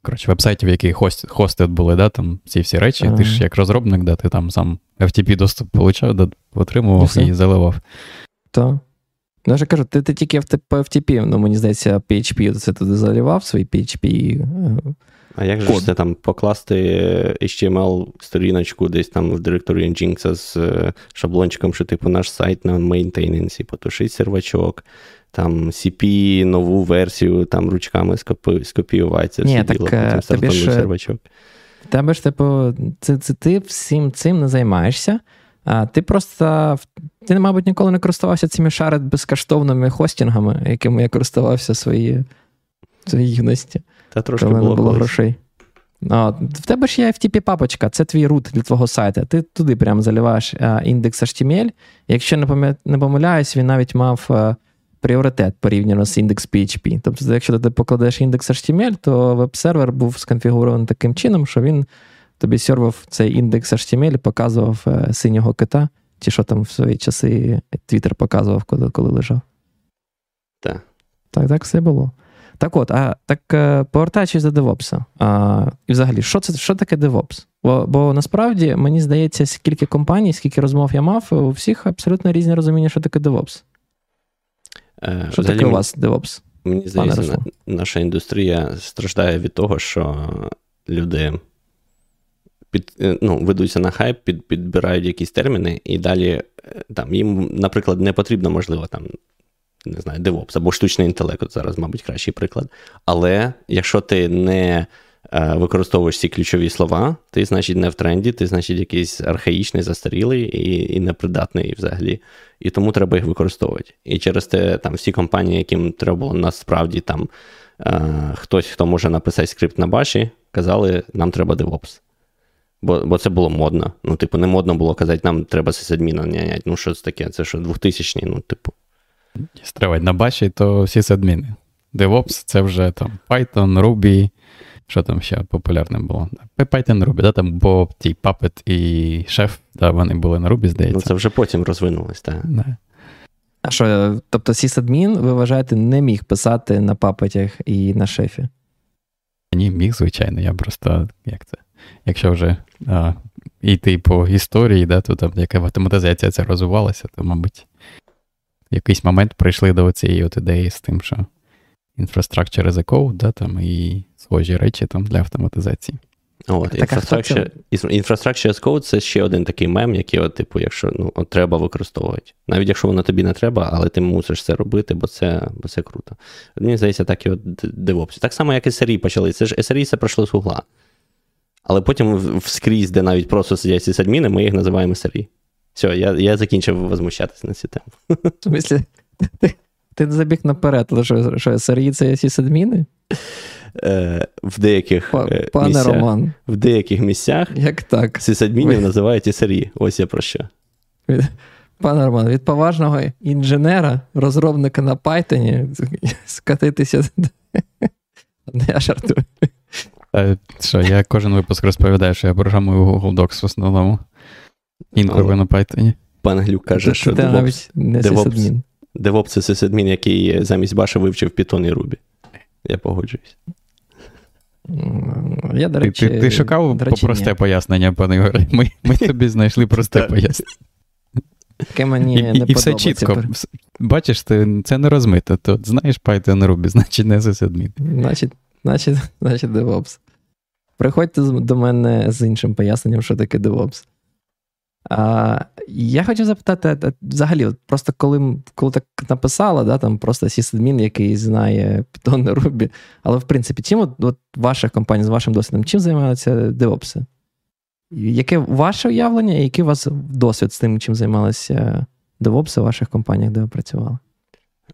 Е, коротше, вебсайтів, які хост, хости були, да, там ці всі речі, ага. ти ж як розробник, да, ти там сам FTP доступ получав, да, отримував і, і заливав. Так. Ну, я ж кажу, ти ти тільки по FTP, ну мені здається, PHP це туди заливав свій PHP. А як же це там покласти HTML-сторіночку десь там в директорії Nginx з е, шаблончиком, що типу наш сайт на maintenance і, потушить сервачок, там CP, нову версію там ручками скопі... скопіювати це все діло, потім стартанув сервачок. Тебе ж, типу, це, це ти всім цим не займаєшся. А Ти просто, ти, мабуть, ніколи не користувався цими шарит безкоштовними хостингами, якими я користувався в своїй юності. Та трошки було, не було грошей. А, В тебе ж є FTP папочка, це твій рут для твого сайту. Ти туди прямо заливаєш індекс HTML. Якщо не помиляюсь, він навіть мав пріоритет порівняно з індекс PHP. Тобто, якщо ти покладеш індекс HTML, то веб-сервер був сконфігурований таким чином, що він тобі сервив цей індекс HTML і показував а, синього кита, чи що там в свої часи Twitter показував, коли коли лежав. Так. Так, так все було. Так от, а так е, повертаючись до DevOps, а, і взагалі, що це що таке DevOps? Бо бо насправді мені здається, скільки компаній, скільки розмов я мав, у всіх абсолютно різні розуміння, що таке DevOps. Е, що взагалі, таке у вас DevOps? Мені здається, наша індустрія страждає від того, що люди під, е, ну, ведуться на хайп, під, підбирають якісь терміни, і далі там їм, наприклад, не потрібно, можливо, там не знаю, DevOps або штучний інтелект, зараз, мабуть, кращий приклад. Але якщо ти не е, використовуєш ці ключові слова, ти, значить, не в тренді, ти, значить, якийсь архаїчний, застарілий і і непридатний взагалі. І тому треба їх використовувати. І через те там всі компанії, яким треба було насправді там е, хтось, хто може написати скрипт на баші, казали, нам треба DevOps. Бо бо це було модно. Ну, типу, не модно було казати, нам треба сисадміна нянять. Ну, що це таке? Це що 2000-ні, ну, типу. Стривать на баші, то всі садміни. DevOps це вже там Python, Ruby. Що там ще популярне було? Python Ruby, да, там бо ті Puppet і Chef, да, вони були на Ruby, здається. Ну, це вже потім розвинулось, так. Да. А що, тобто сисадмін, ви вважаєте, не міг писати на папетях і на шефі? Ні, міг, звичайно. Я просто, як це? Якщо вже а, йти по історії, да, то там яка автоматизація це розвивалася, то, мабуть, в якийсь момент прийшли до цієї от ідеї з тим, що Infrastructure as a code, да, там, і схожі речі там для автоматизації. От, Infrastructure, infrastructure as code це ще один такий мем, який, от, типу, якщо ну, от, треба використовувати. Навіть якщо воно тобі не треба, але ти мусиш це робити, бо це бо це круто. Мені здається, так і от DevOps. Так само, як SRE почали. Це ж SRE це пройшло з угла. Але потім вскрізь, де навіть просто сидять сисадміни, ми їх називаємо SRE. Все, я я закінчив возмущатися на цю тему. В смислі, ти, ти забіг наперед, що, що SRE це сисадміни? Е, в деяких е, Пане місцях, Роман. В деяких місцях Як так? сисадмінів Ви... називають SRE. Ось я про що. Пане Роман, від поважного інженера, розробника на Python, скатитися. [LAUGHS] Я жартую. Що, я кожен випуск розповідаю, що я програмую Google Docs в основному. Інколи на Python. Пан Глюк каже, що DevOps, DevOps, DevOps це сисадмін, який замість Баша вивчив Python і Ruby. Я погоджуюсь. Я, до речі, Ти ти, шукав речі, просте ні. пояснення, пане Ігоре? Ми ми тобі знайшли просте пояснення. Таке мені і, не і все чітко. Бачиш, ти, це не розмито. То знаєш Python Ruby, [LAUGHS] значить не sysadmin. Значить, значить, значить DevOps. Приходьте до мене з іншим поясненням, що таке DevOps. А, Я хочу запитати, взагалі, от просто коли коли так написала, да, там просто сісадмін, який знає Python і Ruby, але в принципі, чим от, от ваша компанія з вашим досвідом, чим займаються DevOps? Яке ваше уявлення, і який у вас досвід з тим, чим займалися DevOps у ваших компаніях, де ви працювали?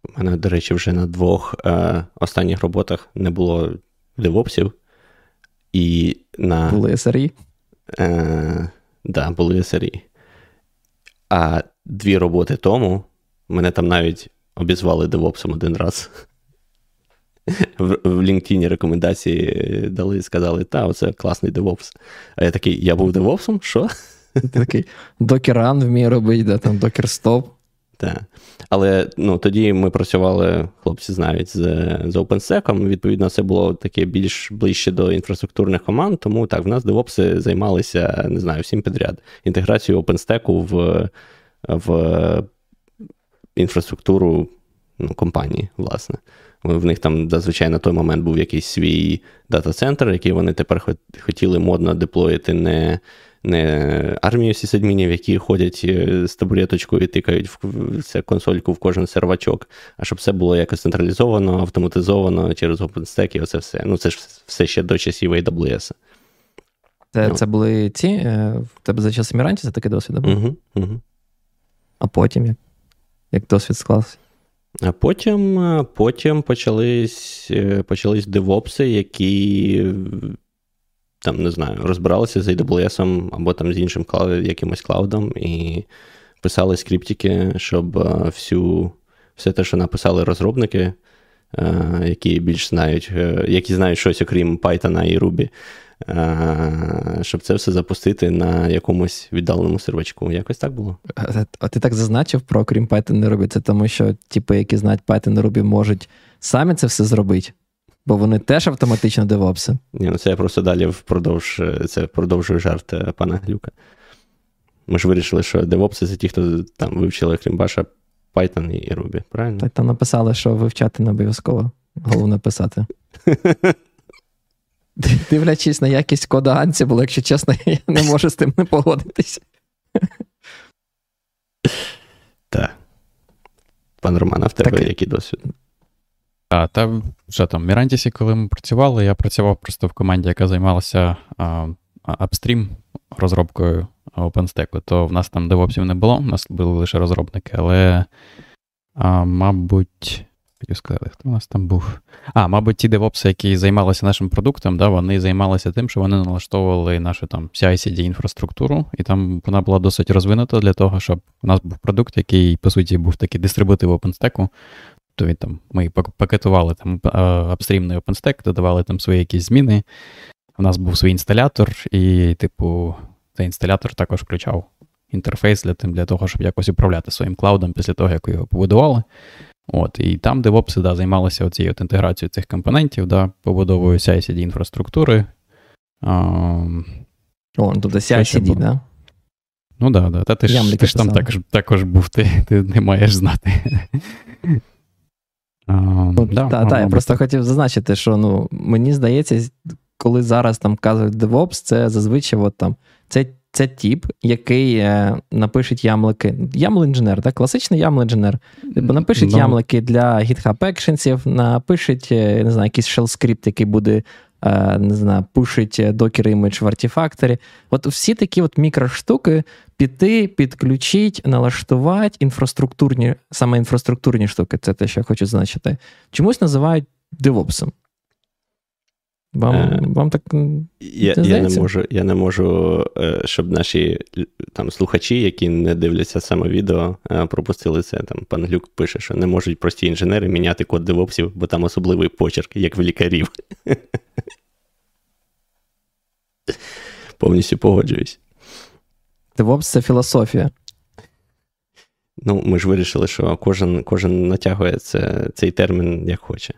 У мене, до речі, вже на двох е, останніх роботах не було девопсів. І на... Були SRE? Е, да, були SRE. А дві роботи тому мене там навіть обізвали девопсом один раз. В, в LinkedIn рекомендації дали і сказали, та, оце класний девопс. А я такий, я був девопсом? Що? Ти такий докер ран вміє робити, да, там докер стоп. Так. Але ну, тоді ми працювали, хлопці знають, з з OpenStack, Відповідно, це було таке більш ближче до інфраструктурних команд. Тому так, в нас девопси займалися, не знаю, всім підряд. Інтеграцією OpenStack в в інфраструктуру ну, компанії, власне. В них там зазвичай на той момент був якийсь свій дата-центр, який вони тепер хотіли модно деплоїти не не армію сісадмінів, які ходять е, з табуреточкою і тикають в це консольку в кожен сервачок, а щоб це було якось централізовано, автоматизовано через OpenStack і оце все. Ну, це ж все ще до часів AWS. Це ну. це були ці? Е, в тебе за час Міранті це такий досвід був? Угу, угу. А потім як? Як досвід склався? А потім е, потім почались почались девопси, які там, не знаю, розбиралися з AWS або там з іншим якимось клаудом і писали скриптики, щоб е, всю, все те, що написали розробники, е, які більш знають, е, які знають щось, окрім Python і Ruby, щоб це все запустити на якомусь віддаленому сервачку. Якось так було. А ти так зазначив про окрім Python і Ruby, це тому що типи, які знають Python і Ruby, можуть самі це все зробити. Бо вони теж автоматично девопси. Ні, ну це я просто далі впродовж це продовжую жарт е, пана Глюка. Ми ж вирішили, що девопси це ті, хто там вивчили крім баша Python і Ruby, правильно? Так там написали, що вивчати не обов'язково. Головне писати. [LAUGHS] Дивлячись на якість кода Ansible, якщо чесно, я не можу з тим не погодитися. Так. Пан Роман, а в тебе так, який досвід? А, Та вже там в Мірантісі, коли ми працювали, я працював просто в команді, яка займалася upstream розробкою OpenStack, то в нас там девопсів не було, у нас були лише розробники, але, а, мабуть, хотів сказати, хто у нас там був? А, мабуть, ті девопси, які займалися нашим продуктом, да, вони займалися тим, що вони налаштовували нашу там CI-CD інфраструктуру, і там вона була досить розвинута для того, щоб у нас був продукт, який, по суті, був такий дистрибутив OpenStack, то він там, ми пакетували там апстрімний OpenStack, додавали там свої якісь зміни. У нас був свій інсталятор, і, типу, цей інсталятор також включав інтерфейс для для того, щоб якось управляти своїм клаудом після того, як його побудували. От, І там DevOps да, займалися цією інтеграцією цих компонентів, да, побудовою CI-CD інфраструктури. А, О, ну, тобто CI-CD, да? Ну так, да, да. Та ти ж, ти ж там також також був, ти ти не маєш знати. Ну, да, та, та, Я просто хотів зазначити, що ну, мені здається, коли зараз там кажуть DevOps, це зазвичай от, там, це це тип, який е, напишеть ямлики. YAML-інженер, так? класичний YAML-інженер. Типу напишеть no. Ну. ямлики для GitHub Actions, напишеть, е, не знаю, якийсь shell скрипт, який буде Е, не знаю, пушить докер імідж в артефакторі. От всі такі от мікроштуки піти, підключити, налаштувати інфраструктурні, саме інфраструктурні штуки, це те, що я хочу значити. Чомусь називають девопсом. Вам е, вам так я не я, не можу, я не можу, е, щоб наші там слухачі, які не дивляться саме відео, пропустили це. Там Пан Глюк пише, що не можуть прості інженери міняти код девопсів, бо там особливий почерк, як в лікарів. [LAUGHS] Повністю погоджуюсь. DevOps – це філософія. Ну, ми ж вирішили, що кожен кожен натягує це, цей термін як хоче.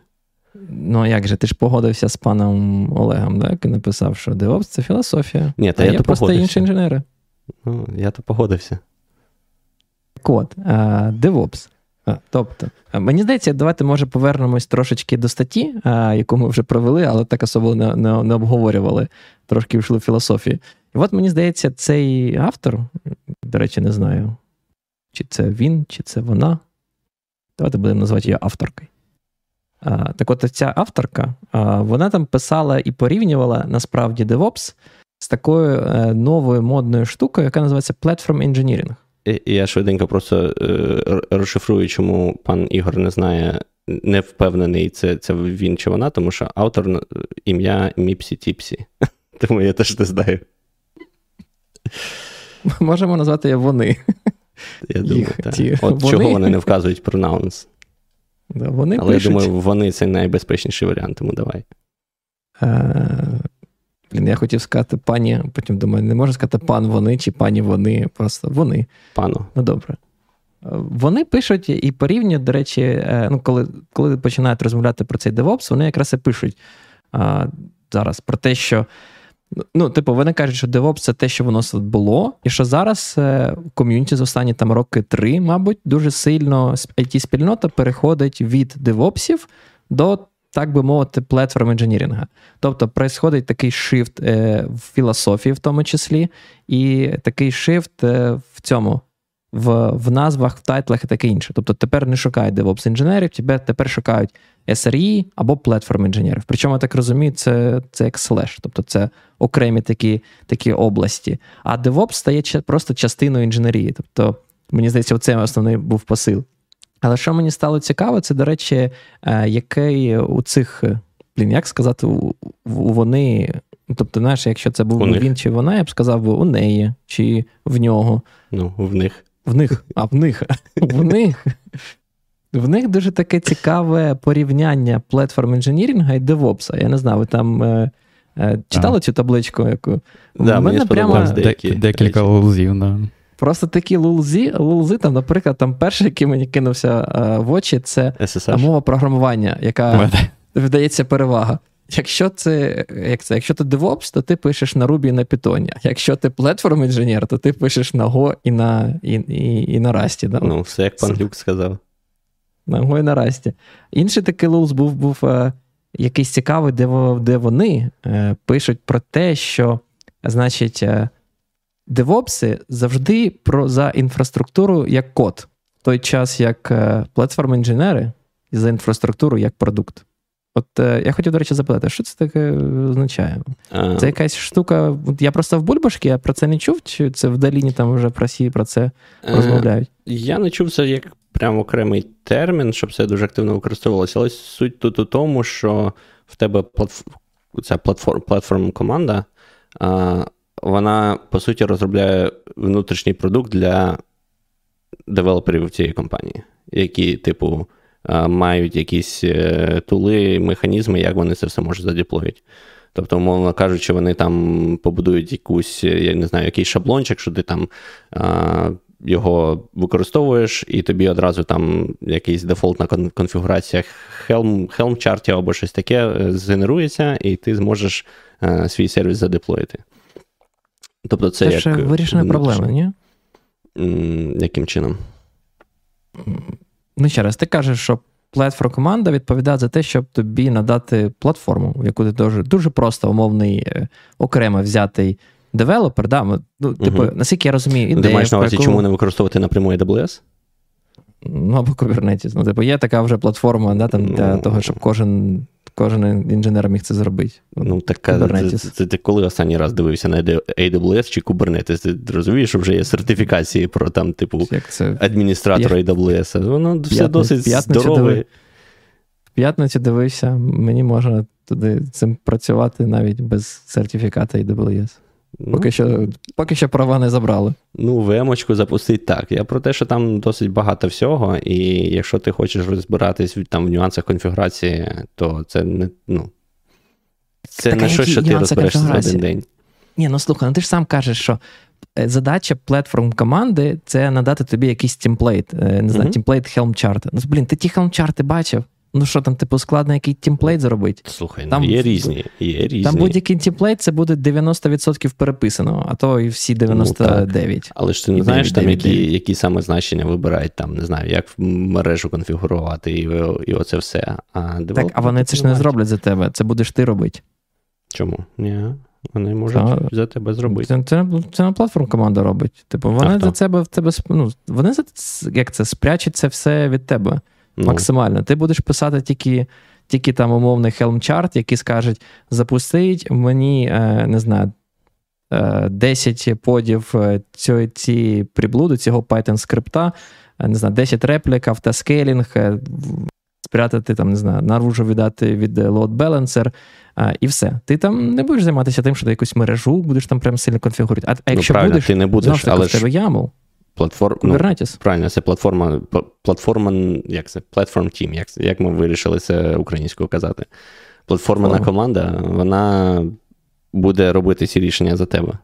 Ну, а як же, ти ж погодився з паном Олегом, так? який написав, що DevOps – це філософія. Ні, та а я є то просто інші інженери. Ну, Я то погодився. Так от, DevOps Тобто, мені здається, давайте може повернемось трошечки до статті, яку ми вже провели, але так особливо не, не, не обговорювали, трошки вийшли в філософію. І от мені здається, цей автор, до речі, не знаю, чи це він, чи це вона. Давайте будемо назвати її авторкою. Так от ця авторка, вона там писала і порівнювала насправді DevOps з такою е, новою модною штукою, яка називається Platform Engineering. Я швиденько просто е, розшифрую, чому пан Ігор не знає, не впевнений, це це він чи вона, тому що автор ім'я Міпсі Тіпсі. [LAUGHS] Тому я теж не знаю. Можемо назвати вони. Я думаю, Їх, так. Ті, От вони... чого вони не вказують пронаунс. Да, вони Але пишуть... я думаю, вони це найбезпечніший варіант, тому давай. Е, Блін, я хотів сказати пані, потім думаю, не можу сказати пан вони чи пані вони, просто вони. Пану. Ну добре. Е, вони пишуть і порівнюють, до речі, е, ну, коли коли починають розмовляти про цей DevOps, вони якраз і пишуть а, зараз про те, що. Ну, типу, вони кажуть, що DevOps це те, що воно було, і що зараз е, в ком'юніті за останні там роки три, мабуть, дуже сильно it спільнота переходить від DevOpsів до так би мовити, платформ інженірінга. Тобто происходить такий шифт е, в філософії, в тому числі, і такий шифт е, в цьому. В в назвах, в тайтлах і таке інше. Тобто тепер не шукають DevOps інженерів, тепер тепер шукають SRE або платформ інженерів. Причому я так розумію, це це як slash, тобто це окремі такі такі області. А DevOps стає просто частиною інженерії. Тобто, мені здається, це основний був посил. Але що мені стало цікаво, це, до речі, е, який у цих, е, блін, як сказати, у, вони. Тобто, знаєш, якщо це був би він чи вона, я б сказав би у неї, чи в нього. Ну, в них. В них, а в них. [LAUGHS] В них. В них дуже таке цікаве порівняння платформ інженірінга і девопса. Я не знаю, ви там е, е, читали а. цю табличку? яку? Да, мені прямо... Декілька лузів, да. Просто такі лулзи, лулзи, там, наприклад, там перший, який мені кинувся а, в очі, це SSH. мова програмування, яка вдається перевага. Якщо це, як це, якщо ти DevOps, то ти пишеш на Ruby і на Python. Якщо ти платформ інженер, то ти пишеш на Go і на і, і, і на Rust. Да? Ну, все як пан Люк сказав. На на расті. Інший такий лулз був був е, якийсь цікавий, де де вони е, пишуть про те, що, значить, е, Девопси завжди про за інфраструктуру як код, в той час як е, платформ-інженери за інфраструктуру як продукт. От е, я хотів, до речі, запитати, що це таке означає? А... Це якась штука. Я просто в Бульбашки, я про це не чув, чи це в Даліні там вже про Сі про це е, розмовляють? Я не чув це як прям окремий термін, щоб це дуже активно використовувалося. Але суть тут у тому, що в тебе платф... ця платформ, платформ команда вона, по суті, розробляє внутрішній продукт для девелоперів цієї компанії, які, типу, мають якісь е, тули, механізми, як вони це все можуть задеплоїти. Тобто, умовно кажучи, вони там побудують якусь, я не знаю, якийсь шаблончик, що ти там а, його використовуєш, і тобі одразу там якийсь дефолтна конфігурація Helm, Helm чарті або щось таке е, згенерується, і ти зможеш а, е, свій сервіс задеплоїти. Тобто це, це як... вирішена проблема, ні? Яким чином? Ну, ще раз, ти кажеш, що платформ команда відповідає за те, щоб тобі надати платформу, в яку ти дуже дуже просто умовний, е, окремо взятий девелопер. Да? Ну, Типу, угу. наскільки я розумію, ідея, Ти маєш на увазі, яку... чому не використовувати напряму AWS? Ну, або Kubernetes. Ну, типу, є така вже платформа да, там, для ну, того, щоб кожен кожен інженер міг це зробити. Ну, така, це, це, ти коли останній раз дивився на AWS чи Kubernetes? Ти розумієш, що вже є сертифікації про там, типу, Як це? адміністратора Я... AWS. Воно все П'ятниць, досить здорове. В п'ятницю дивився, мені можна туди цим працювати навіть без сертифіката AWS. Ну, поки що поки що права не забрали. Ну, вемочку запустить так. Я про те, що там досить багато всього, і якщо ти хочеш розбиратись там в нюансах конфігурації, то це не ну, це так, не щось, що ти розберешся за один день. Ні, ну слухай, ну ти ж сам кажеш, що е, задача платформ команди це надати тобі якийсь темплейт, е, не знаю, mm-hmm. темплейт Helm. Ну, блін, ти ті Helm чарти бачив? Ну що там, типу, складно який темплейт зробити? Слухай, там, ну є різні. є різні. Там будь-який темплейт це буде 90% переписано, а то і всі 99. Ну, Але ж ти не знаєш, 9, там 9, які 9. які саме значення вибирають, там, не знаю, як мережу конфігурувати і і оце все. А Так, а вони це ж не зроблять за тебе, це будеш ти робити. Чому? Ні. Вони можуть а, за тебе зробити. Це це, це на платформ команда робить. Типу, вони за тебе в тебе ну, вони за як це спрячуть це все від тебе. Ну. Максимально. Ти будеш писати тільки тільки там умовний chart, який скажуть: запустить мені, е, не знаю, 10 подів цієї цієї приблуди, цього Python скрипта, не знаю, 10 реплік, автоскейлінг, спрятати там, не знаю, наружу віддати від load balancer, а, І все. Ти там не будеш займатися тим, що ти якусь мережу будеш там прям сильно конфігурувати. А, а ну, якщо ну, будеш, ти не будеш, але в тебе YAML. Платформ... Ну, правильно, це платформа, платформа, як це? Platform Team, як як ми вирішили це українською казати. Платформена О. команда, вона буде робити ці рішення за тебе.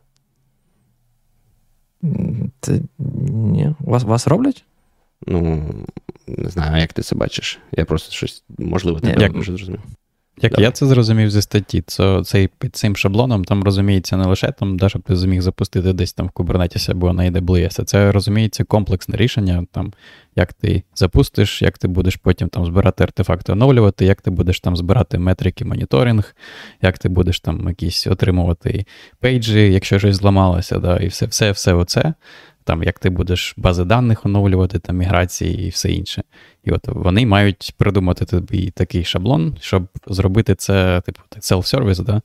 Це, ні. Вас вас роблять? Ну, не знаю, як ти це бачиш. Я просто щось, можливо, тебе як... дуже зрозумів. Як Давай. я це зрозумів зі статті, то цей під цим шаблоном там розуміється не лише там, да, щоб ти зміг запустити десь там в Kubernetes або на AWS, Це розуміється комплексне рішення, там, як ти запустиш, як ти будеш потім там збирати артефакти, оновлювати, як ти будеш там збирати метрики, моніторинг, як ти будеш там якісь отримувати пейджі, якщо щось зламалося, да, і все, все, все оце там, як ти будеш бази даних оновлювати, там, міграції і все інше. І от вони мають придумати тобі такий шаблон, щоб зробити це, типу, self-service, да?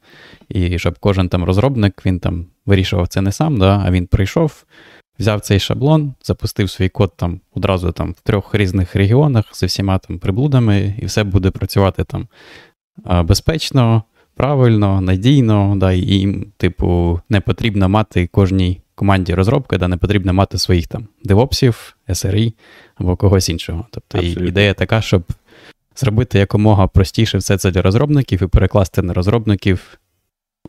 і щоб кожен там розробник він там вирішував це не сам, да? а він прийшов, взяв цей шаблон, запустив свій код там одразу там в трьох різних регіонах з усіма там приблудами, і все буде працювати там безпечно. Правильно, надійно, да, і їм, типу, не потрібно мати кожній команді розробки, де не потрібно мати своїх там девопсів, SRE або когось іншого. Тобто Абсолютно. ідея така, щоб зробити якомога простіше все це для розробників і перекласти на розробників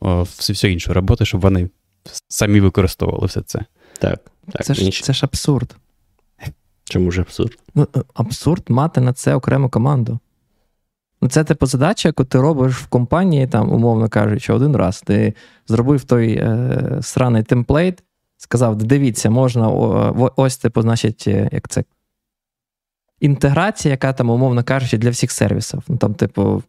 о, всю, всю іншу роботу, щоб вони самі використовували все це. Так. так. Це ж це ж абсурд. Чому ж абсурд? Ну, е, Абсурд мати на це окрему команду. Ну, Це типу задача, яку ти робиш в компанії, там, умовно кажучи, один раз. Ти зробив той е, сраний темплейт, сказав: дивіться, можна ось типу, значить, е, як це. Інтеграція, яка там, умовно кажучи, для всіх сервісів. Ну, там, типу,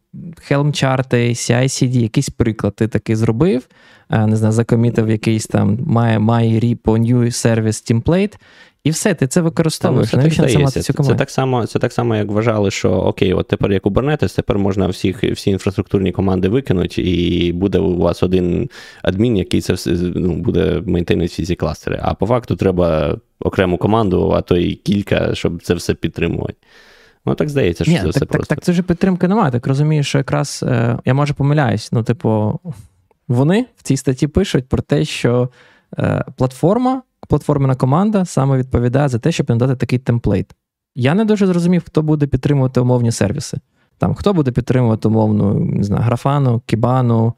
Helm-чарти, CI-CD, якийсь приклад ти такий зробив, е, не знаю, закомітив якийсь там My, my new service template, і все, ти це використовуєш. Там, Навіщо це мати цю? Це так само, це так само, як вважали, що окей, от тепер є Kubernetes, тепер можна всіх, всі інфраструктурні команди викинути, і буде у вас один адмін, який це все ну, буде мейнтейнити всі ці кластери. А по факту треба окрему команду, а то і кілька, щоб це все підтримувати. Ну, так здається, що Ні, це так, все так, просто. Так, це ж підтримки немає. Так розумієш, що якраз е, я може помиляюсь. Ну, типу, вони в цій статті пишуть про те, що е, платформа платформена команда саме відповідає за те, щоб надати такий темплейт. Я не дуже зрозумів, хто буде підтримувати умовні сервіси. Там хто буде підтримувати умовну, не знаю, графану, кібану,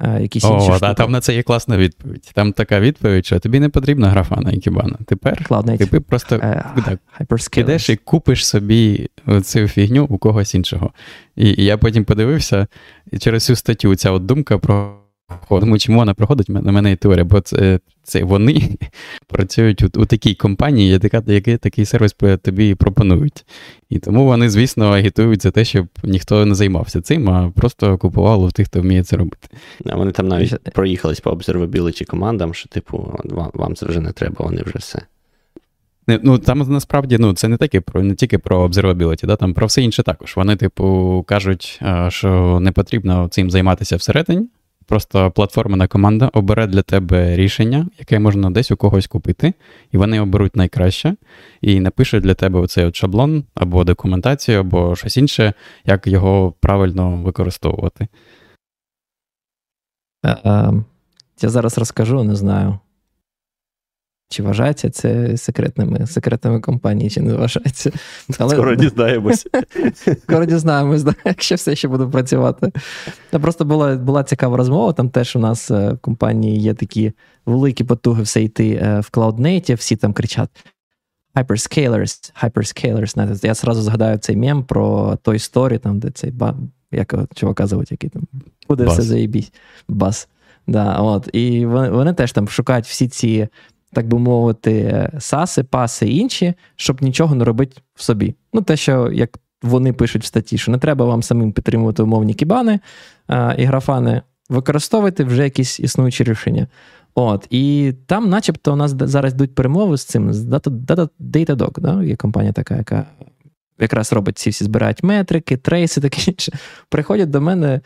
е, якісь О, інші. О, штуки. там на це є класна відповідь. Там така відповідь, що тобі не потрібна графана і кібана. Тепер ти просто uh, так, підеш і купиш собі цю фігню у когось іншого. І, і я потім подивився, і через цю статтю ця от думка про. Тому чому вона проходить на мене і теорія, бо це це вони [LAUGHS] працюють у, у такій компанії, яка, який такий сервіс тобі пропонують. І тому вони, звісно, агітують за те, щоб ніхто не займався цим, а просто купували в тих, хто вміє це робити. А Вони там навіть проїхались по observability командам, що, типу, вам, вам це вже не треба, вони вже все. Ну, Там насправді ну, це не тільки про не тільки про observability, да, там про все інше також. Вони, типу, кажуть, що не потрібно цим займатися всередині. Просто платформена команда обере для тебе рішення, яке можна десь у когось купити, і вони оберуть найкраще, і напишуть для тебе оцей от шаблон або документацію, або щось інше, як його правильно використовувати. Е, е, я зараз розкажу, не знаю. Чи вважається це секретними секретними компанії, чи не вважається. Але... Скоро дізнаємось. Скоро дізнаємось, да, якщо все ще буде працювати. Та Просто була була цікава розмова. Там теж у нас е, в компанії є такі великі потуги все йти е, в Cloud Native, всі там кричать. Hyperscalers, hyperscalers. Я зразу згадаю цей мем про той Story, там, де цей ба, як чувака зовуть, який там буде все заєбісь. Бас. Да, от. І вони, вони теж там шукають всі ці так би мовити, саси, паси і інші, щоб нічого не робити в собі. Ну, те, що як вони пишуть в статті, що не треба вам самим підтримувати умовні кібани а, і графани, використовуйте вже якісь існуючі рішення. От, І там, начебто, у нас зараз йдуть перемови з цим, з Datadog, да? є компанія така, яка якраз робить ці всі збирають метрики, трейси, таке інше. Приходять до мене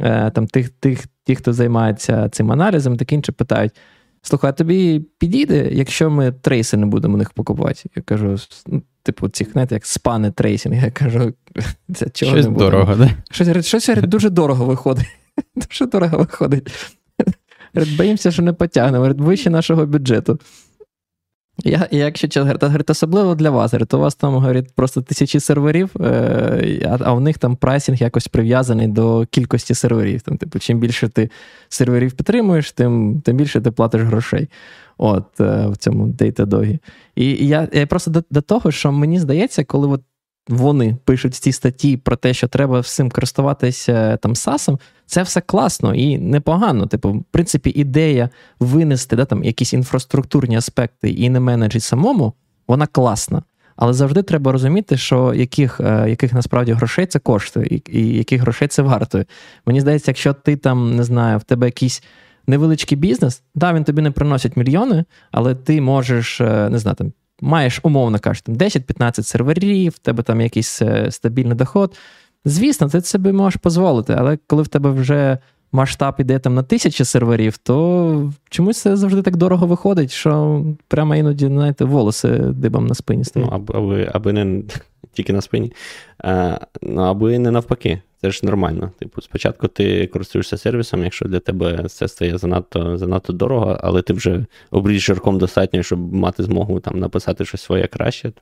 е, там тих, тих, ті, хто займається цим аналізом, таке інше питають. Слухай, а тобі підійде, якщо ми трейси не будемо них покупати. Я кажу, ну, типу, цих, знаєте, як спани трейсинг. Я кажу, це чого Щось не буде? дорого, да? Щось, щось дуже дорого виходить. [LAUGHS] Дуже дорого виходить. Боїмося, що не потягнемо. Вище нашого бюджету. Я, Якщо чесно, говорить, особливо для вас, говорить, у вас там говорить, просто тисячі серверів, е, а у них там прайсинг якось прив'язаний до кількості серверів. Там, типу, Чим більше ти серверів підтримуєш, тим тим більше ти платиш грошей От, е, в цьому Datadog. І я я просто до, до того, що мені здається, коли от вони пишуть ці статті про те, що треба всім користуватися там САСом, це все класно і непогано. Типу, в принципі, ідея винести да, там, якісь інфраструктурні аспекти і не менеджить самому, вона класна. Але завжди треба розуміти, що яких е, яких насправді грошей це коштує, і, і яких грошей це вартує. Мені здається, якщо ти там не знаю, в тебе якийсь невеличкий бізнес, да, він тобі не приносить мільйони, але ти можеш е, не знаю, там маєш, умовно кажучи, 10-15 серверів, в тебе там якийсь е, стабільний доход. Звісно, ти собі можеш дозволити, але коли в тебе вже масштаб іде там на тисячі серверів, то чомусь це завжди так дорого виходить, що прямо іноді, знаєте, волоси дибом на спині стоять. Ну, аби, аби не [LAUGHS] тільки на спині, а, ну, аби не навпаки. Це ж нормально. Типу, спочатку ти користуєшся сервісом, якщо для тебе це стає занадто занадто дорого, але ти вже обріж жирком достатньо, щоб мати змогу там написати щось своє краще,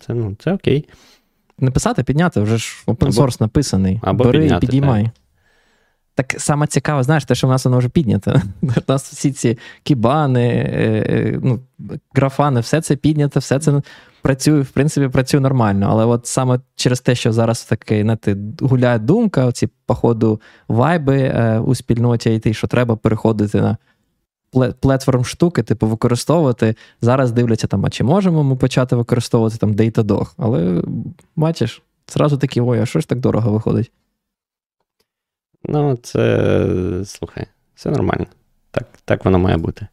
це ну, це окей. Не писати, підняти, вже ж open source або, написаний. Або Бери підняти, і підіймай. Так. Так саме цікаво, знаєш, те, що в нас воно вже піднято. [LAUGHS] У нас всі ці кібани, е, е, ну, графани, все це піднято, все це працює, в принципі, працює нормально. Але от саме через те, що зараз таке, знаєте, гуляє думка, оці, походу, вайби е, у спільноті IT, що треба переходити на платформ штуки, типу, використовувати. Зараз дивляться, там, а чи можемо ми почати використовувати там Datadog. Але бачиш, зразу такі, ой, а що ж так дорого виходить? Ну, це слухай, все нормально. Так, Так воно має бути.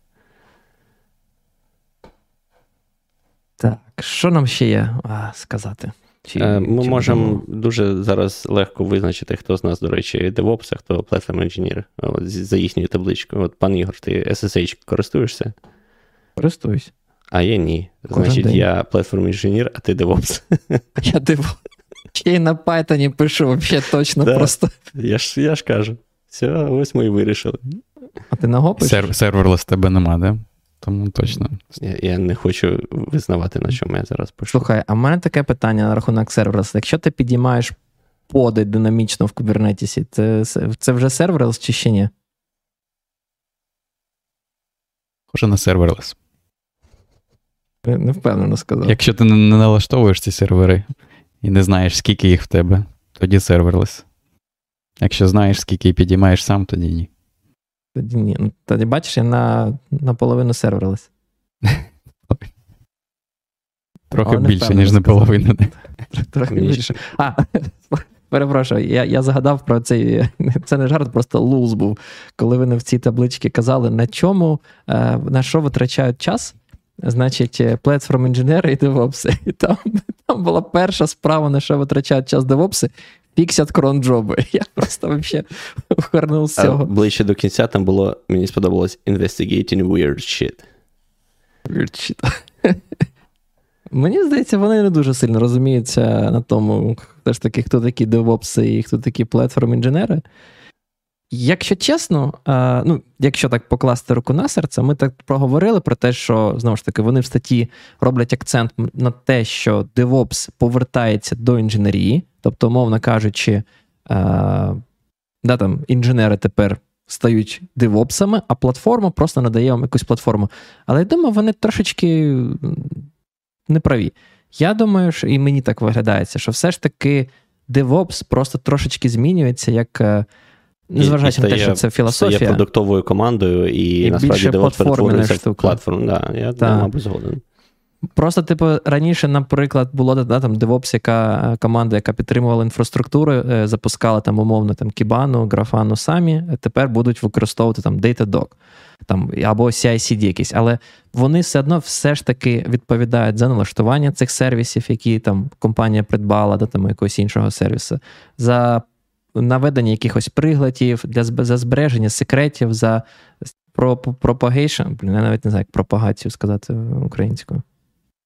Так, що нам ще є а, сказати? Чи, е, Ми чи можемо дуже зараз легко визначити, хто з нас, до речі, DevOps, а хто Platform Engineer за їхньою табличкою. От, пан Ігор, ти SSH користуєшся? Користуюсь. А я ні. Кожен Значить, день. я Platform Engineer, а ти DevOps. Я DevOps. Ще й на Python пишу, взагалі точно да. просто. Я ж я ж кажу. Все, ось ми і вирішили. А ти на Go пишеш? Сер- серверлес тебе нема, да? Тому точно. Я я не хочу визнавати, на чому я зараз пишу. Слухай, а в мене таке питання на рахунок серверлес. Якщо ти підіймаєш поди динамічно в Kubernetes, це, це вже серверлес чи ще ні? Хоже на серверлес. Не впевнено сказав. Якщо ти не налаштовуєш ці сервери і не знаєш, скільки їх в тебе, тоді серверлес. Якщо знаєш, скільки підіймаєш сам, тоді ні. Тоді ні. Ну, тоді бачиш, я на наполовину серверлес. [LAUGHS] Трохи більше, ніж наполовину. [LAUGHS] Трохи більше. А, [LAUGHS] перепрошую, я я згадав про цей. Це не жарт, просто луз був. Коли вони в цій табличці казали, на чому, е, на що витрачають час. Значить, платформ інженери і девопси. І там там була перша справа, на що витрачають час девопси, Піксят кронджоби. Я просто вообще вхорнув з цього. Ближче до кінця там було, мені сподобалось investigating weird shit. Weird shit. [LAUGHS] Мені здається, вони не дуже сильно розуміються на тому, хто ж таки, хто такі девопси і хто такі платформ-інженери. Якщо чесно, ну, якщо так покласти руку на серце, ми так проговорили про те, що знову ж таки вони в статті роблять акцент на те, що DevOps повертається до інженерії, тобто, умовно кажучи, да, там, інженери тепер стають девопсами, а платформа просто надає вам якусь платформу. Але я думаю, вони трошечки неправі. Я думаю, що і мені так виглядається, що все ж таки DevOps просто трошечки змінюється як. Е, Незважаючи на те, що це філософія. Є продуктовою командою, і, і насправді DevOps перетворюється в платформу. Да, Я, Та. мабуть, згоден. Просто, типу, раніше, наприклад, була да, там DevOps, яка е, команда, яка підтримувала інфраструктуру, е, запускала там умовно там Kibana, Grafana самі, тепер будуть використовувати там Datadog там, або CI-CD якісь. Але вони все одно все ж таки відповідають за налаштування цих сервісів, які там компанія придбала, да, там якогось іншого сервісу, за наведення якихось пригладів, для за збереження секретів, за про propagation, блін, я навіть не знаю, як пропагацію сказати українською.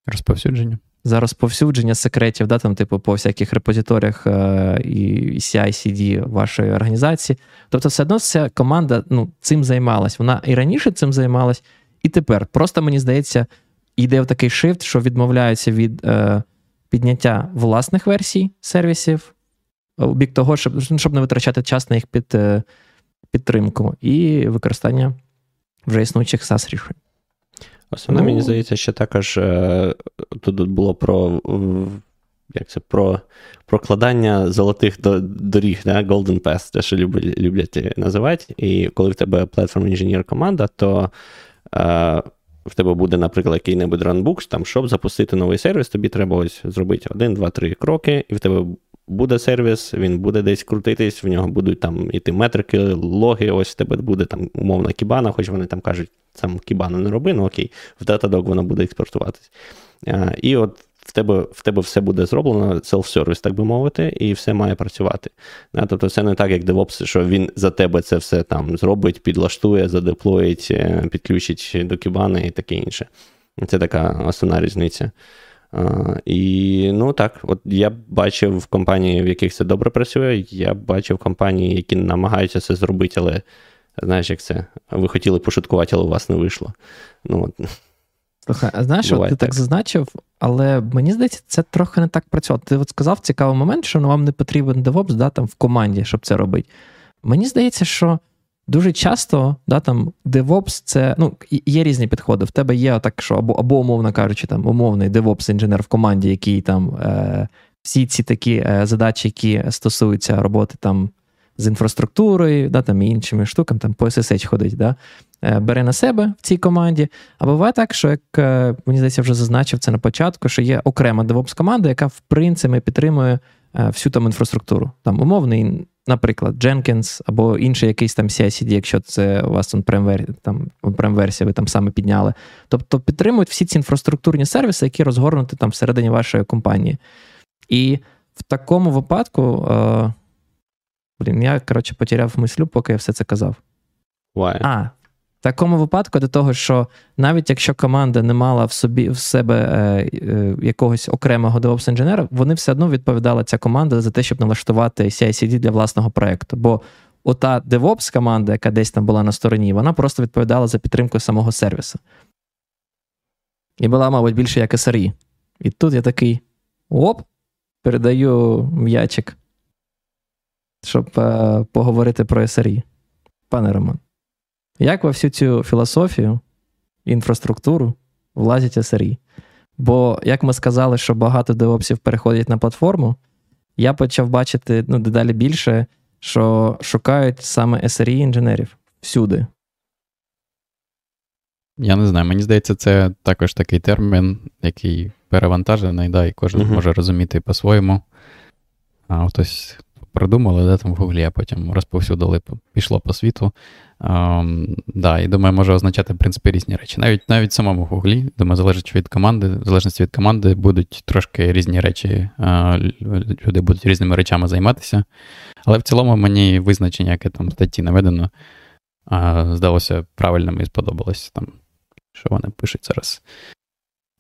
Розповсюдження. За розповсюдження секретів, да, там, типу, по всяких репозиторіях е, і CI-CD вашої організації. Тобто, все одно ця команда ну, цим займалась. Вона і раніше цим займалась, і тепер. Просто мені здається, йде в такий шифт, що відмовляються від е, підняття власних версій сервісів у бік того, щоб щоб не витрачати час на їх під, е, підтримку і використання вже існуючих SaaS рішень. Основне, ну, мені здається, що також е, тут було про як це, про прокладання золотих доріг, да? Golden Path, те, що люблять люблять називати. І коли в тебе платформ інженер команда, то е, в тебе буде, наприклад, який-небудь ранбукс, там, щоб запустити новий сервіс, тобі треба ось зробити один, два, три кроки, і в тебе буде сервіс, він буде десь крутитись, в нього будуть там іти метрики, логи, ось в тебе буде там умовна кібана, хоч вони там кажуть, сам кібану не роби, ну окей, в Datadog воно буде експортуватись. А, І от в тебе в тебе все буде зроблено, self-service, так би мовити, і все має працювати. Да? Тобто це не так, як DevOps, що він за тебе це все там зробить, підлаштує, задеплоїть, е, підключить до кібани і таке інше. Це така основна різниця. І ну так, от я бачив в компанії, в яких це добре працює. Я бачив компанії, які намагаються це зробити, але знаєш, як це? Ви хотіли пошуткувати, але у вас не вийшло. Ну, от. Слухай, а знаєш, от ти так. так зазначив, але мені здається, це трохи не так працює. Ти от сказав цікавий момент, що вам не потрібен DevOps да, там, в команді, щоб це робити. Мені здається, що Дуже часто, да, там, DevOps це ну, є різні підходи. В тебе є так, що або, або умовно кажучи, там умовний DevOps-інженер в команді, який там е, всі ці такі е, задачі, які стосуються роботи там з інфраструктурою, да, там, і іншими штуками, там по SSH ходить, да, е, бере на себе в цій команді. А буває так, що як е, мені здається, вже зазначив це на початку, що є окрема DevOps команда, яка в принципі підтримує е, всю там інфраструктуру. Там умовний наприклад, Jenkins або інший якийсь там CICD, якщо це у вас on-prem версія, ви там саме підняли. Тобто підтримують всі ці інфраструктурні сервіси, які розгорнуті там всередині вашої компанії. І в такому випадку, е, блін, я коротше потеряв мислю, поки я все це казав. Why? А, такому випадку до того, що навіть якщо команда не мала в собі в себе е, е, якогось окремого devops інженера вони все одно відповідала ця команда за те, щоб налаштувати CI-CD для власного проекту. Бо ота DevOps команда, яка десь там була на стороні, вона просто відповідала за підтримку самого сервісу. І була, мабуть, більше як SRE. І тут я такий оп, передаю м'ячик, щоб е, поговорити про SRE. Пане Роман. Як во всю цю філософію, інфраструктуру влазять SRE? Бо, як ми сказали, що багато девопсів переходять на платформу, я почав бачити ну, дедалі більше, що шукають саме SRE інженерів всюди. Я не знаю, мені здається, це також такий термін, який перевантажений, да, і кожен uh-huh. може розуміти по-своєму. А хтось придумали, де там в Гуглі, а потім розповсюдили, пішло по світу. Um, да, І думаю, може означати, в принципі, різні речі. Навіть навіть в самому Гуглі, думаю, залежить від команди, в залежності від команди будуть трошки різні речі, uh, люди будуть різними речами займатися. Але в цілому мені визначення, яке там в статті наведено, uh, здалося правильним і сподобалось там, що вони пишуть зараз.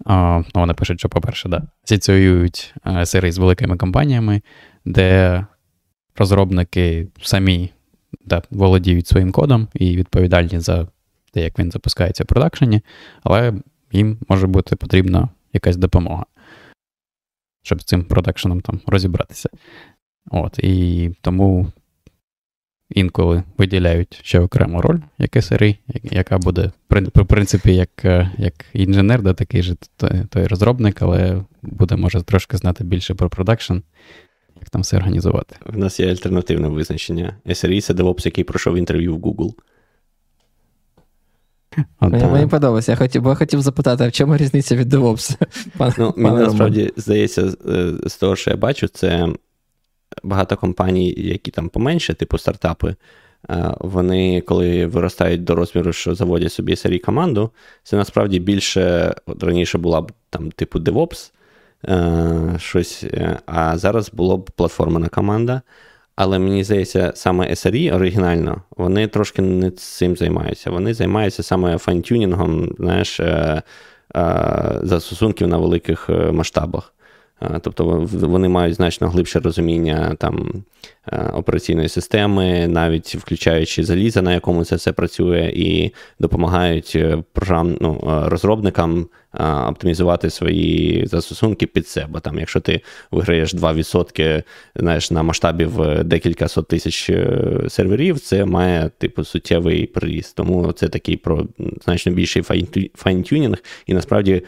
Uh, ну, Вони пишуть, що, по-перше, да, асоціюють серії з великими компаніями, де розробники самі да, володіють своїм кодом і відповідальні за те, як він запускається в продакшені, але їм може бути потрібна якась допомога, щоб з цим продакшеном там розібратися. От, І тому інколи виділяють ще окрему роль, як SRE, яка буде, в принципі, як як інженер, да, такий же той розробник, але буде, може, трошки знати більше про продакшн як там все організувати. У нас є альтернативне визначення. SRE – це DevOps, який пройшов інтерв'ю в Google. Мені, мені подобається. Я хотів, бо я хотів запитати, а в чому різниця від DevOps? Пан, [LAUGHS] ну, Мені насправді здається, з того, що я бачу, це багато компаній, які там поменше, типу стартапи. Вони, коли виростають до розміру, що заводять собі SRE команду, це насправді більше от раніше була б там, типу DevOps, Е, щось. Е, а зараз була б платформена команда. Але мені здається, саме SRE оригінально, вони трошки не цим займаються. Вони займаються саме файнтюнінгом, знаєш, е, е, застосунків на великих е, масштабах. Тобто вони мають значно глибше розуміння там операційної системи, навіть включаючи заліза, на якому це все працює, і допомагають програм, ну, розробникам оптимізувати свої застосунки під себе. Там, Якщо ти виграєш 2% знаєш, на масштабі в декілька сот тисяч е, серверів, це має типу суттєвий приріст. Тому це такий про значно більший файнтюнінг. І насправді,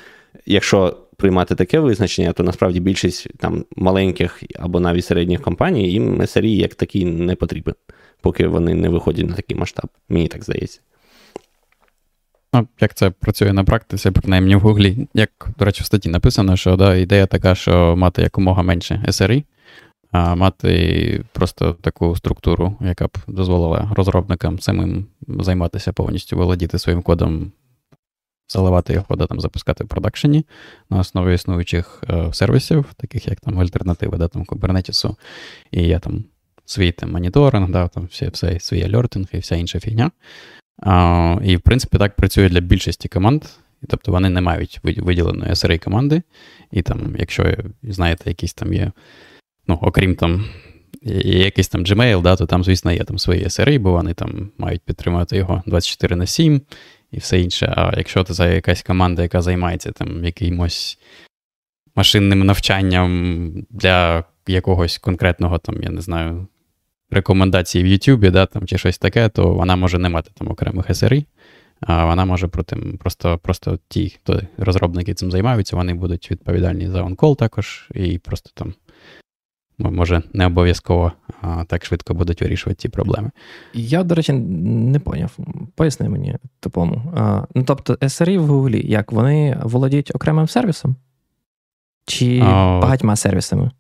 якщо приймати таке визначення, то насправді більшість там маленьких або навіть середніх компаній їм SRE як такий не потрібен, поки вони не виходять на такий масштаб. Мені так здається. Ну, Як це працює на практиці, принаймні в Гуглі, як, до речі, в статті написано, що да, ідея така, що мати якомога менше SRE, а мати просто таку структуру, яка б дозволила розробникам самим займатися повністю володіти своїм кодом, заливати його, да, там, запускати в продакшені на основі існуючих е, сервісів, таких як там альтернативи да, там, Kubernetes, і я там свій там, моніторинг, да, там, все, все, свій альортинг і вся інша фігня. А, І, в принципі, так працює для більшості команд. Тобто вони не мають виділеної SRA команди. І там, якщо знаєте, якісь там є, ну, окрім там, якийсь там Gmail, да, то там, звісно, є там свої SRA, бо вони там мають підтримувати його 24 на 7 і все інше. А якщо це якась команда, яка займається там якимось машинним навчанням для якогось конкретного, там, я не знаю, рекомендації в Ютубі, да, там, чи щось таке, то вона може не мати там окремих SRI, а вона може проти, просто просто ті, хто розробники цим займаються, вони будуть відповідальні за онкол також, і просто там. Може, не обов'язково а, так швидко будуть вирішувати ці проблеми. Я, до речі, не поняв. Поясни мені тупому. А, ну, Тобто, SRE в Гуглі, як вони володіють окремим сервісом? Чи а, багатьма сервісами?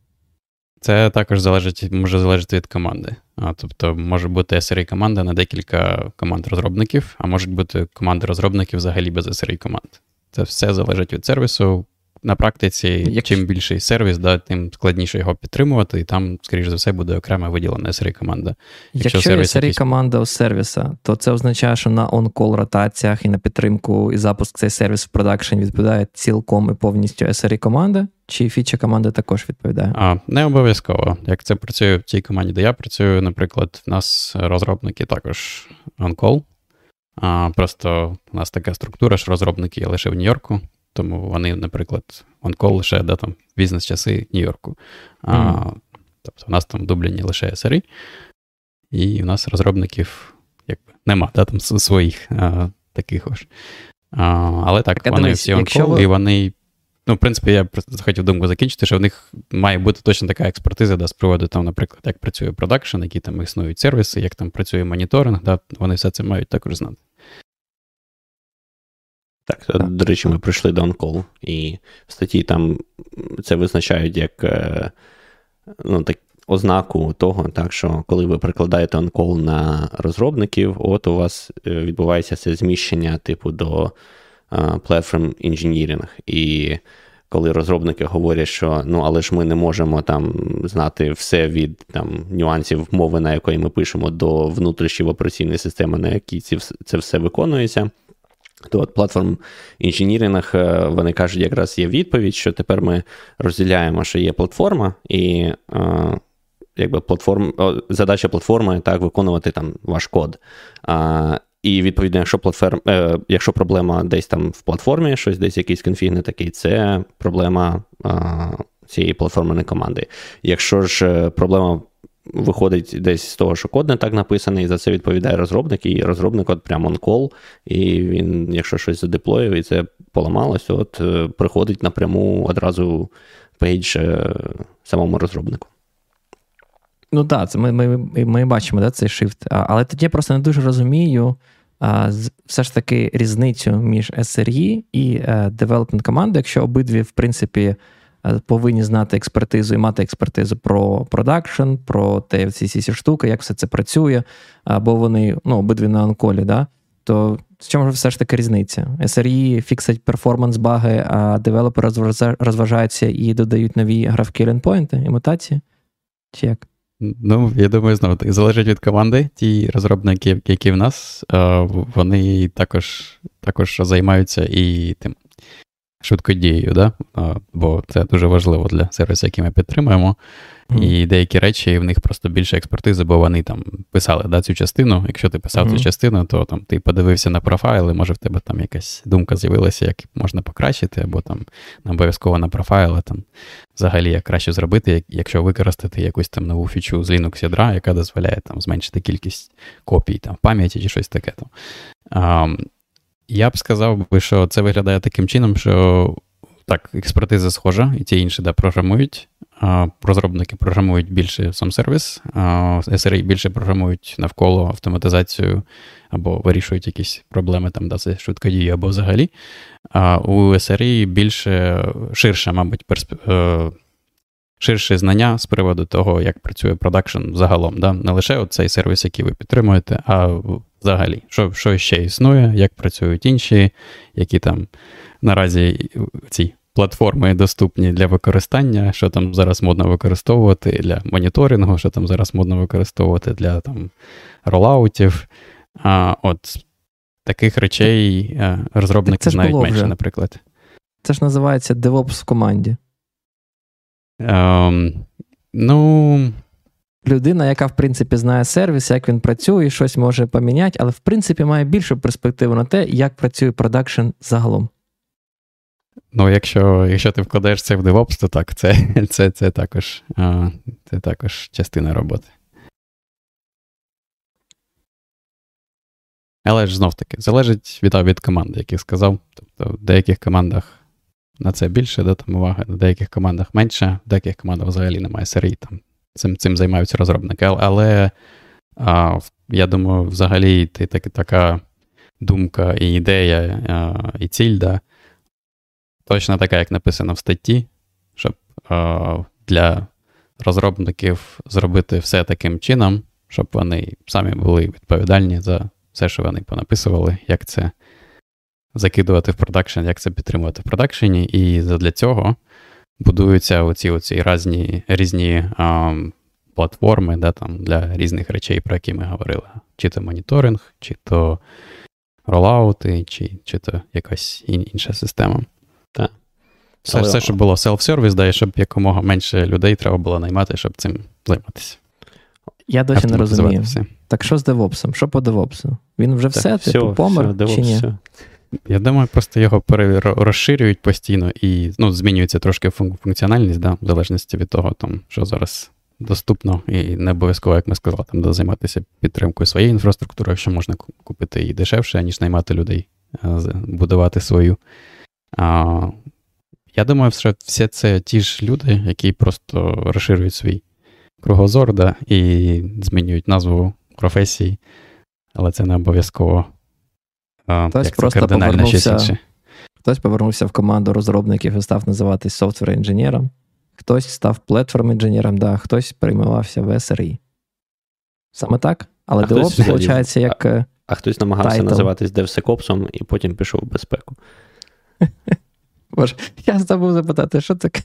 Це також залежить, може залежати від команди. А, Тобто може бути SRE команда на декілька команд розробників, а можуть бути команди розробників взагалі без SRE команд. Це все залежить від сервісу на практиці, Як... чим більший сервіс, да, тим складніше його підтримувати, і там, скоріш за все, буде окрема виділена sre команда. Якщо, Якщо є sre якийсь... команда у сервіса, то це означає, що на он-кол ротаціях і на підтримку і запуск цей сервіс в продакшн відповідає цілком і повністю sre команда, чи фіча команди також відповідає? А, Не обов'язково. Як це працює в тій команді, де я працюю, наприклад, в нас розробники також on-call. А, Просто у нас така структура, що розробники є лише в Нью-Йорку. Тому вони, наприклад, онкол лише да, там, бізнес-часи Нью-Йорку. А, mm. Тобто у нас там дублені лише SRI, і у нас розробників якби нема да, там своїх а, таких ось. А, Але так, так вони дивись, всі онкол, ви... і вони. Ну, в принципі, я хотів думку закінчити, що в них має бути точно така експертиза, да, з приводу, там, наприклад, як працює продакшн, які там існують сервіси, як там працює моніторинг, да, вони все це мають також знати. Так, так, до речі, ми прийшли до онкол, і в статті там це визначають як е, ну, так, ознаку того, так, що коли ви прикладаєте онкол на розробників, от у вас е, відбувається це зміщення типу до uh, platform engineering. І коли розробники говорять, що ну, але ж ми не можемо там знати все від там, нюансів мови, на якої ми пишемо, до внутрішньої операційної системи, на якій це все виконується. То от платформ інженіринг, е, вони кажуть, якраз є відповідь, що тепер ми розділяємо, що є платформа, і е, якби платформ, задача платформи так виконувати там ваш код. І відповідно, якщо платформ, е, якщо проблема десь там в платформі, щось десь якийсь конфіг не такий, це проблема цієї платформеної команди. Якщо ж проблема виходить десь з того, що код не так написаний, і за це відповідає розробник, і розробник от прямо on-call, і він, якщо щось задеплоїв, і це поламалось, от е, приходить напряму одразу пейдж е, самому розробнику. Ну так, це ми ми, ми бачимо да, цей shift. Але тоді я просто не дуже розумію а, все ж таки різницю між SRE і development e команди, якщо обидві, в принципі, Е, повинні знати експертизу і мати експертизу про production, про те, всі ці штуки, як все це працює, або вони ну, обидві на онколі, да? то з чому ж все ж таки різниця? SRE фіксить перформанс баги, а девелопери розважаються і додають нові графки лінпойнти мутації? Чи як? Ну, я думаю, знову таки залежить від команди. Ті розробники, які в нас, вони також також займаються і тим швидкодією, да? бо це дуже важливо для сервісу, який ми підтримуємо. Mm. І деякі речі в них просто більше експертизи, бо вони там писали да, цю частину. Якщо ти писав mm. цю частину, то там ти подивився на профайли, може в тебе там якась думка з'явилася, як можна покращити, або там не обов'язково на профайли, там взагалі як краще зробити, якщо використати якусь там нову фічу з Linux ядра, яка дозволяє там зменшити кількість копій там, пам'яті чи щось таке. Там. Я б сказав би, що це виглядає таким чином, що так, експертиза схожа, і ті інші да, програмують. Розробники програмують більше сам сервіс, SRE більше програмують навколо автоматизацію або вирішують якісь проблеми там, да, це швидкодії або взагалі. А у SRE більше ширше, мабуть, персп... Е, ширше знання з приводу того, як працює продакшн загалом. Да? Не лише цей сервіс, який ви підтримуєте, а взагалі, що що ще існує, як працюють інші, які там наразі ці платформи доступні для використання, що там зараз модно використовувати для моніторингу, що там зараз модно використовувати для там ролаутів. А, От таких речей е, розробники знають менше, вже. наприклад. Це ж називається DevOps в команді. Ем, Ну. Людина, яка, в принципі, знає сервіс, як він працює, щось може поміняти, але в принципі має більшу перспективу на те, як працює продакшн загалом. Ну, якщо якщо ти вкладаєш це в DevOps, то так, це [LAUGHS] це, це, також це також частина роботи. Але ж знов таки, залежить від від команди, як я сказав. Тобто в деяких командах на це більше да, там уваги, в деяких командах менше, в деяких командах взагалі немає серії, там цим цим займаються розробники. Але а, я думаю, взагалі ти, так, така думка і ідея, а, і ціль, да, точно така, як написано в статті, щоб а, для розробників зробити все таким чином, щоб вони самі були відповідальні за все, що вони понаписували, як це закидувати в продакшн, як це підтримувати в продакшені. І для цього будуються оці оці різні різні а, платформи да, там, для різних речей, про які ми говорили. Чи то моніторинг, чи то ролаути, чи чи то якась інша система. Так. Все, Але... все, щоб було селф-сервіс, да, і щоб якомога менше людей треба було наймати, щоб цим займатися. Я досі не розумію. Все. Так що з девопсом? Що по девопсу? Він вже так, все, все, типу, помер все, чи ні? Все. Я думаю, просто його розширюють постійно і ну, змінюється трошки функціональність, да, в залежності від того, там, що зараз доступно, і не обов'язково, як ми сказали, там займатися підтримкою своєї інфраструктури, якщо можна купити її дешевше, ніж наймати людей, будувати свою. А, Я думаю, що все це ті ж люди, які просто розширюють свій кругозор да, і змінюють назву професії, але це не обов'язково Хтось як просто повернувся, Хтось повернувся в команду розробників і став називатись софтвер інженером, хтось став платформ інженером, да, хтось перейменувався в SRE. Саме так? Але DevOps, виходить, як. А, а хтось намагався title. називатись DevSecOps і потім пішов в безпеку. [LAUGHS] Боже, я забув запитати, що таке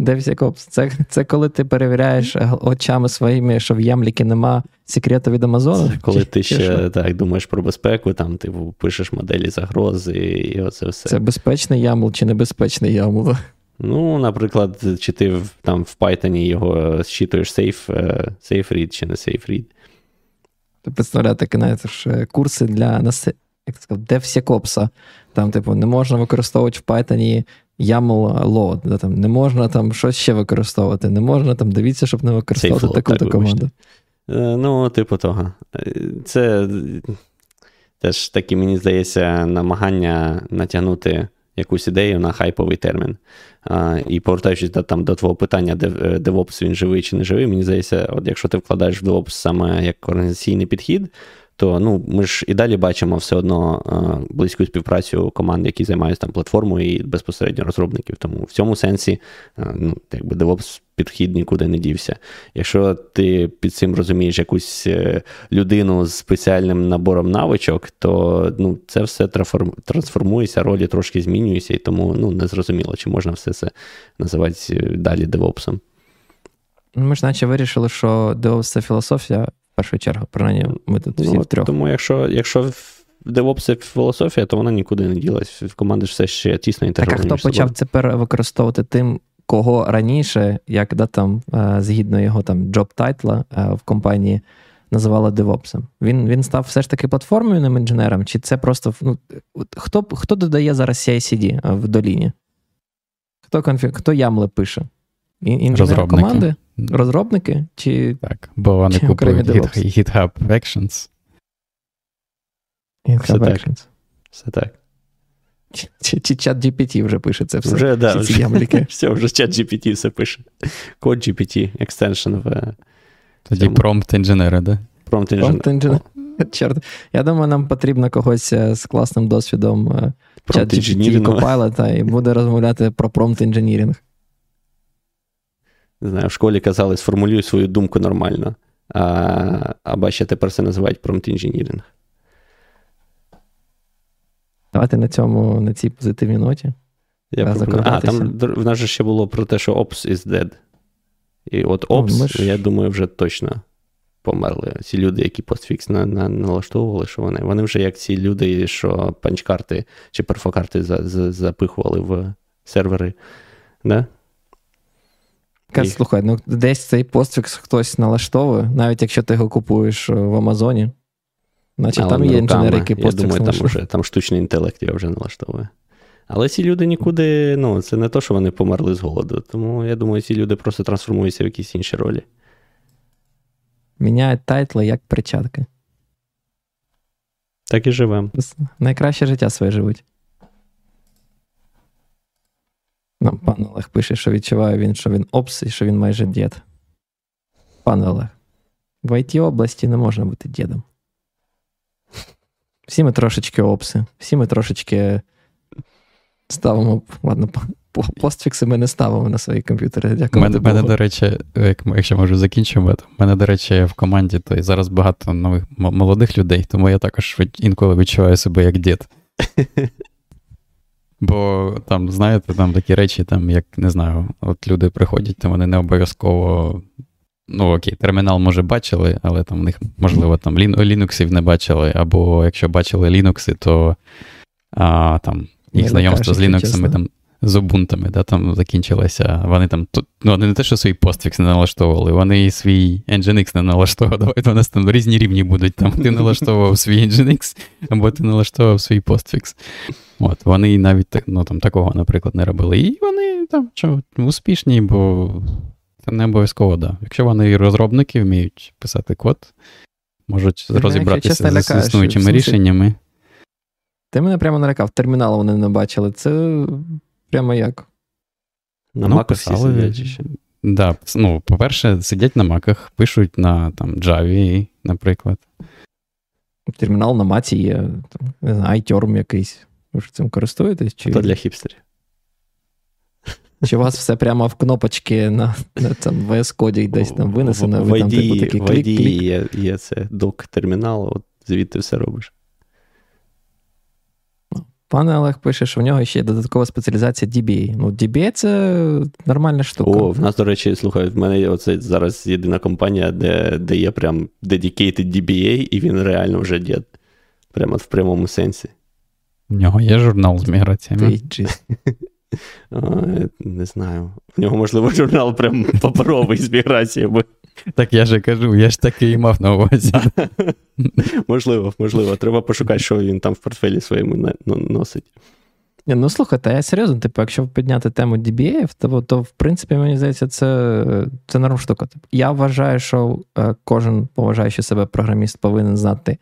DevSecOps? Це це коли ти перевіряєш очами своїми, що в ямліки нема секрету від Амазону? Це коли ти ще що? так думаєш про безпеку, там ти типу, пишеш моделі загрози і оце все. Це безпечний YAML чи небезпечний YAML? Ну, наприклад, чи ти там в Python його зчитуєш е, safe read чи не safe read. Ти представляєш, такі навіть курси для як сказав, DevSecOps. Там, типу, не можна використовувати в Python YAML load, да, там, не можна там щось ще використовувати, не можна там, дивіться, щоб не використовувати таку-то команду. Е, ну, типу того. Це теж такі, мені здається, намагання натягнути якусь ідею на хайповий термін. А, І повертаючись до, там, до твого питання, де DevOps він живий чи не живий, мені здається, от якщо ти вкладаєш в DevOps саме як організаційний підхід, то ну, ми ж і далі бачимо все одно е, близьку співпрацю команд, які займаються там платформою і безпосередньо розробників. Тому в цьому сенсі е, ну, якби DevOps підхід нікуди не дівся. Якщо ти під цим розумієш якусь е, людину з спеціальним набором навичок, то ну, це все трансформується, ролі трошки змінюються, і тому ну, не чи можна все це називати далі DevOps. Ми ж наче вирішили, що DevOps це філософія першу чергу, принаймні ми тут всі ну, втрьох. Тому якщо якщо в DevOps це філософія, то вона нікуди не ділась. В команди все ще тісно інтегровано. Так, а хто почав це використовувати тим, кого раніше, як да, там, е, згідно його там job title а е, в компанії називали DevOps? Він він став все ж таки платформенним інженером, чи це просто ну, хто хто додає зараз CI-CD pipeline и? Хто конфі... хто YAML и пише? Інженер команди? Розробники? Чи... Так, бо вони чи купують GitHub Actions. GitHub Actions. Все так. Чи, чи ChatGPT вже пише це все? Вже, да, вже, [LAUGHS] все, вже ChatGPT все пише. Код GPT, extension в. Тоді промпт інженери, да? Промпт інженер. [LAUGHS] Чорт. Я думаю, нам потрібно когось е, з класним досвідом е, ChatGPT Copilot, і буде розмовляти про prompt engineering. Не знаю, в школі казали, сформулюй свою думку нормально. А а бачите, тепер це називають промпт інженірінг. Давайте на цьому, на цій позитивній ноті. Я пропоную. А, там в нас же ще було про те, що Ops is dead. І от Ops, ж... я думаю, вже точно померли. Ці люди, які постфікс на, на, налаштовували, що вони. Вони вже як ці люди, що панчкарти чи перфокарти за, за, запихували в сервери. Да? Їх... Слухай, ну десь цей постфікс хтось налаштовує, навіть якщо ти його купуєш в Амазоні. Значить, там є інженери, які Я думаю, там вже там штучний інтелект його вже налаштовує. Але ці люди нікуди, ну, це не то, що вони померли з голоду. Тому я думаю, ці люди просто трансформуються в якісь інші ролі. Міняють тайтли як перчатки. Так і живемо. Найкраще життя своє живуть. Нам пан Олег пише, що відчуває він, що він опс і що він майже дід. Пане Олег, в it області не можна бути дідом. Всі ми трошечки опси, всі ми трошечки ставимо. Ладно, постфікси ми не ставимо на свої комп'ютери. Дякую. Мене, мене, до речі, як, якщо можу закінчувати, в мене, до речі, в команді то і зараз багато нових молодих людей, тому я також інколи відчуваю себе як дід. [LAUGHS] Бо там, знаєте, там такі речі, там, як не знаю, от люди приходять, то вони не обов'язково Ну, окей, термінал, може, бачили, але там в них, можливо, там лінуксів не бачили, або якщо бачили лінукси, то а, там їх знайомство з лінуксами там з обунтами, да, там закінчилося. Вони там ну, вони не те, що свій постфікс не налаштовували, вони і свій Nginx не налаштовували. Давайте у нас там різні рівні будуть. Там Ти налаштовував свій Nginx, або ти налаштовував свій постфікс. От, Вони навіть ну, там, такого, наприклад, не робили. І вони там що, успішні, бо це не обов'язково, да. Якщо вони розробники вміють писати код, можуть розібратися з існуючими рішеннями. Ти мене прямо налякав, термінал вони не бачили. Це прямо як? На ну, маках сидять ще. Да, ну, По-перше, сидять на маках, пишуть на там, Java, наприклад. Термінал на маці є, там, не знаю, iTerm якийсь. Ви ж цим користуєтесь? Чи... Це для хіпстерів. Чи у вас все прямо в кнопочки на на там VS коді десь там винесено? В ID, типу, такий клік, клік. Є, є це док термінал, от звідти все робиш. Пане Олег пише, що в нього ще є додаткова спеціалізація DBA. Ну, DBA це нормальна штука. О, в нас, до речі, слухай, в мене оце зараз єдина компанія, де де є прям dedicated DBA, і він реально вже дід. Прямо в прямому сенсі. В нього є журнал з міграціями. [LAUGHS] Не знаю. В нього, можливо, журнал прям [LAUGHS] паперовий з міграціями. Так я же кажу, я ж таки і мав на увазі. [LAUGHS] Можливо, можливо. Треба пошукати, що він там в портфелі своєму носить. Ну, слухайте, я серйозно, типу, якщо підняти тему DBA, то, то в принципі, мені здається, це це норм штука. Типу, я вважаю, що е, кожен поважаючи себе програміст повинен знати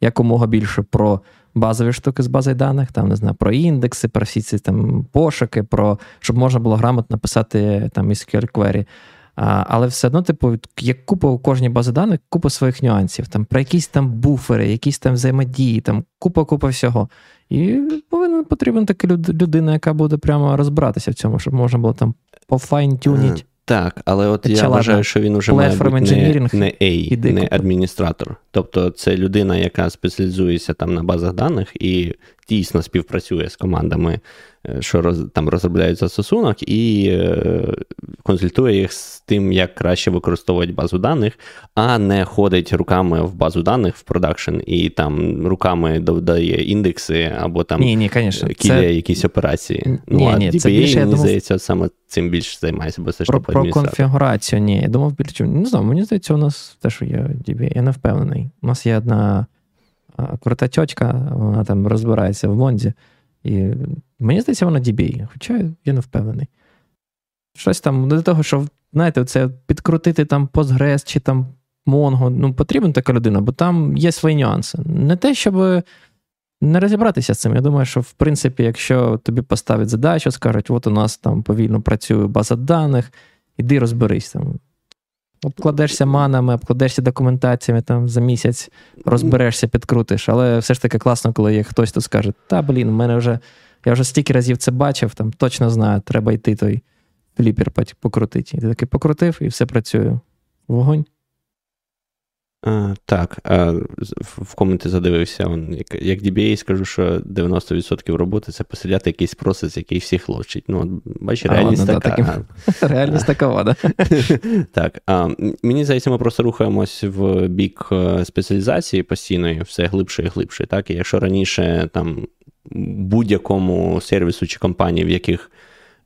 якомога більше про базові штуки з бази даних, там не знаю, про індекси, про всі ці там пошуки, про щоб можна було грамотно писати там SQL query. Але все одно, типу, як купа у кожній базі даних, купа своїх нюансів, там про якісь там буфери, якісь там взаємодії, там купа-купа всього. І повинна потрібна така людина, яка буде прямо розбиратися в цьому, щоб можна було там пофайн-тюніть. Так, але от я вважаю, що він уже має бути не, не A, не адміністратор. Тобто це людина, яка спеціалізується там на базах даних і дійсно співпрацює з командами Е, що роз, там розробляють застосунок і е, консультує їх з тим, як краще використовувати базу даних, а не ходить руками в базу даних в продакшн і там руками додає індекси або там ні, ні, конечно. це... якісь операції. Ні, ну, а DBA, це більше, мені думав... здається, саме цим більше займається, бо це ж про, про конфігурацію. Ні, я думав більше. Не знаю, мені здається, у нас те, що є DBA, я не впевнений. У нас є одна крута тьотька, вона там розбирається в Монзі. І мені здається, вона DBA, хоча я не впевнений. Щось там до того, що, знаєте, це підкрутити там Postgres чи там Mongo, ну, потрібна така людина, бо там є свої нюанси. Не те, щоб не розібратися з цим. Я думаю, що, в принципі, якщо тобі поставять задачу, скажуть, от у нас там повільно працює база даних, іди розберись там. Обкладешся манами, обкладешся документаціями там за місяць, розберешся, підкрутиш. Але все ж таки класно, коли є хтось тут скаже: та блін, в мене вже я вже стільки разів це бачив, там точно знаю, треба йти той фліпер покрутити. І ти такий покрутив, і все працює. Вогонь. А, Так, а, в коменті задивився, он, як, DBA, скажу, що 90% роботи це посидяти якийсь процес, який всіх ловчить. Ну, бачиш, реальність ладно, така. Да, таким... [LAUGHS] Реальність такова, да. [LAUGHS] Так. А, Мені здається, ми просто рухаємось в бік е, спеціалізації постійної, все глибше і глибше. Так? І якщо раніше там будь-якому сервісу чи компанії, в яких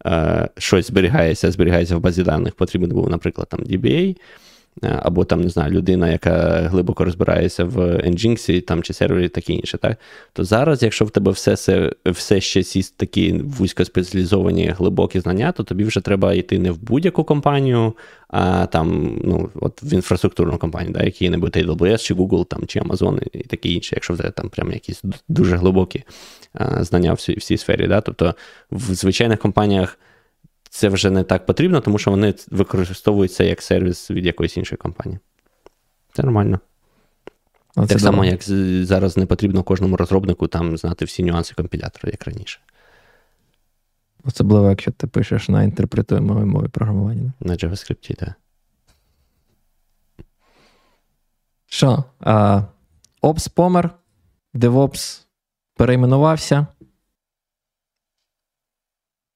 е, щось зберігається, зберігається в базі даних, потрібен був, наприклад, там DBA. Е, або там, не знаю, людина, яка глибоко розбирається в Nginx там, чи сервері, таке інше, так? то зараз, якщо в тебе все все, все ще ці такі вузькоспеціалізовані глибокі знання, то тобі вже треба йти не в будь-яку компанію, а там, ну, от в інфраструктурну компанію, да, які-небудь AWS, чи Google, там, чи Amazon і таке інше, якщо в тебе там прям якісь дуже глибокі а, знання в цій, в цій сфері. Да? Тобто в звичайних компаніях це вже не так потрібно, тому що вони використовуються як сервіс від якоїсь іншої компанії. Це нормально. О, так само, як зараз не потрібно кожному розробнику там знати всі нюанси компілятора, як раніше. Особливо, якщо ти пишеш на інтерпретуємої мові програмування. На JavaScript, так. Що? Ops помер, DevOps перейменувався.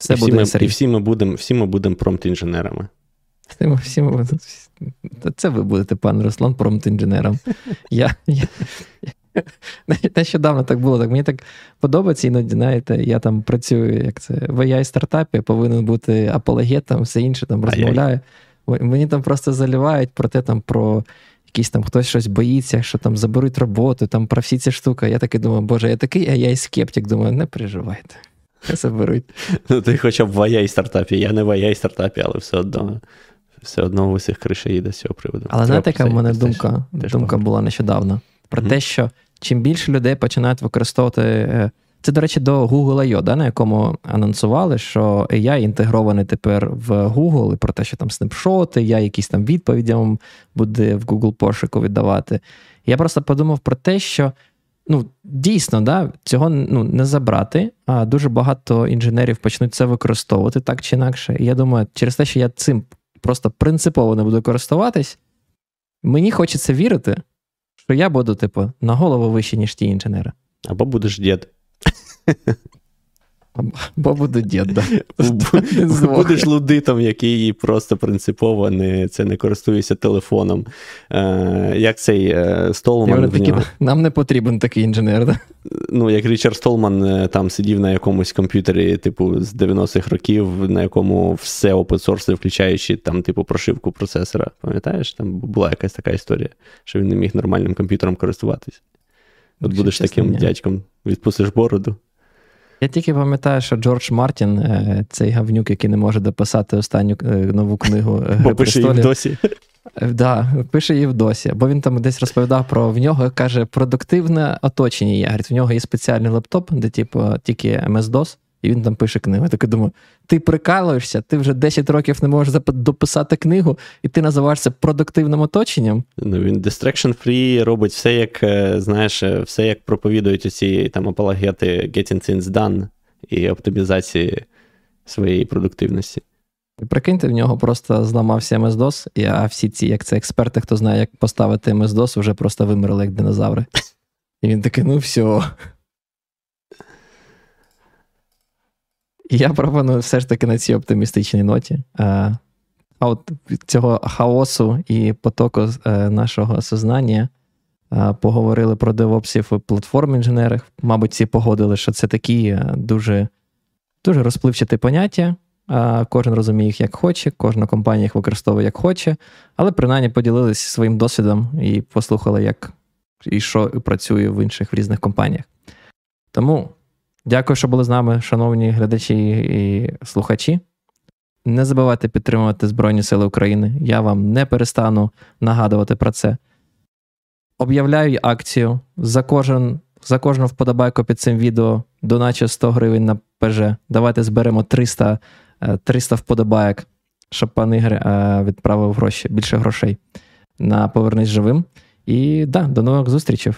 Все і всі, буде ми, і всі ми будемо всі ми будемо промпт-інженерами. Всі ми, Це ви будете, пан Руслан, промпт-інженером. [LAUGHS] Я, я, [LAUGHS] Нещодавно так було. Так Мені так подобається, іноді, знаєте, я там працюю як це, в ai стартапі повинен бути апологетом, все інше там розмовляю. Мені там просто заливають про те, там, про якийсь там хтось щось боїться, що там заберуть роботу, там про всі ці штуки. Я такий думаю, боже, я такий ai скептик думаю, не переживайте. [LAUGHS] Заберуть. Ну, ти хоча б в ai стартапі. Я не в ai стартапі, але все одно все одно в усіх криша їде з цього приводу. Але знаєте, яка в мене думка теж, думка була нещодавно? Про mm-hmm. те, що чим більше людей починають використовувати. Е, це, до речі, до Google I.O., да, на якому анонсували, що AI інтегрований тепер в Google, і про те, що там снапшоти, я якісь там відповіді вам буде в Google пошуку віддавати. Я просто подумав про те, що ну, дійсно, да, цього ну, не забрати, а дуже багато інженерів почнуть це використовувати так чи інакше. І я думаю, через те, що я цим просто принципово не буду користуватись, мені хочеться вірити, що я буду, типу, на голову вище, ніж ті інженери. Або будеш дід. [LAUGHS] Бо буду дід. [LAUGHS] Будеш лудитом, який просто принципово не це не користується телефоном. Е, Як цей е, Столман. Такі, нам не потрібен такий інженер, да? Ну, як Річард Столман е, там сидів на якомусь комп'ютері, типу, з 90-х років, на якому все open включаючи там, типу, прошивку процесора. Пам'ятаєш? Там була якась така історія, що він не міг нормальним комп'ютером користуватись. От будеш таким дядьком, відпустиш бороду. Я тільки пам'ятаю, що Джордж Мартін, е, цей гавнюк, який не може дописати останню е, нову книгу. Е, бо пише її в досі. Да, пише її в досі. Бо він там десь розповідав про в нього, каже, продуктивне оточення. є. Говорить, в нього є спеціальний лептоп, де типу, тільки MS-DOS, і він там пише книгу. Я таки думаю, ти прикалуєшся, ти вже 10 років не можеш дописати книгу, і ти називаєшся продуктивним оточенням. Ну він distraction free робить все, як е, знаєш, е, все як проповідують усі там апологети Getting Things Done і оптимізації своєї продуктивності. Прикиньте, в нього просто зламався MS-DOS, а всі ці, як це експерти, хто знає, як поставити MS-DOS, вже просто вимерли як динозаври. І він такий, ну все. Я пропоную все ж таки на цій оптимістичній ноті. А от цього хаосу і потоку е, нашого сознання поговорили про девопсів і платформ інженерів. Мабуть, всі погодили, що це такі е, дуже дуже розпливчаті поняття. Кожен розуміє їх як хоче, кожна компанія їх використовує як хоче, але принаймні поділилися своїм досвідом і послухали, як і що працює в інших в різних компаніях. Тому дякую, що були з нами, шановні глядачі і слухачі. Не забувайте підтримувати Збройні Сили України. Я вам не перестану нагадувати про це. Об'являю акцію за кожен, за кожну вподобайку під цим відео, доначе 100 гривень на ПЖ. Давайте зберемо 300 300 вподобайок, щоб пан Ігор е, відправив гроші, більше грошей на Повернись живим. І да, до нових зустрічей.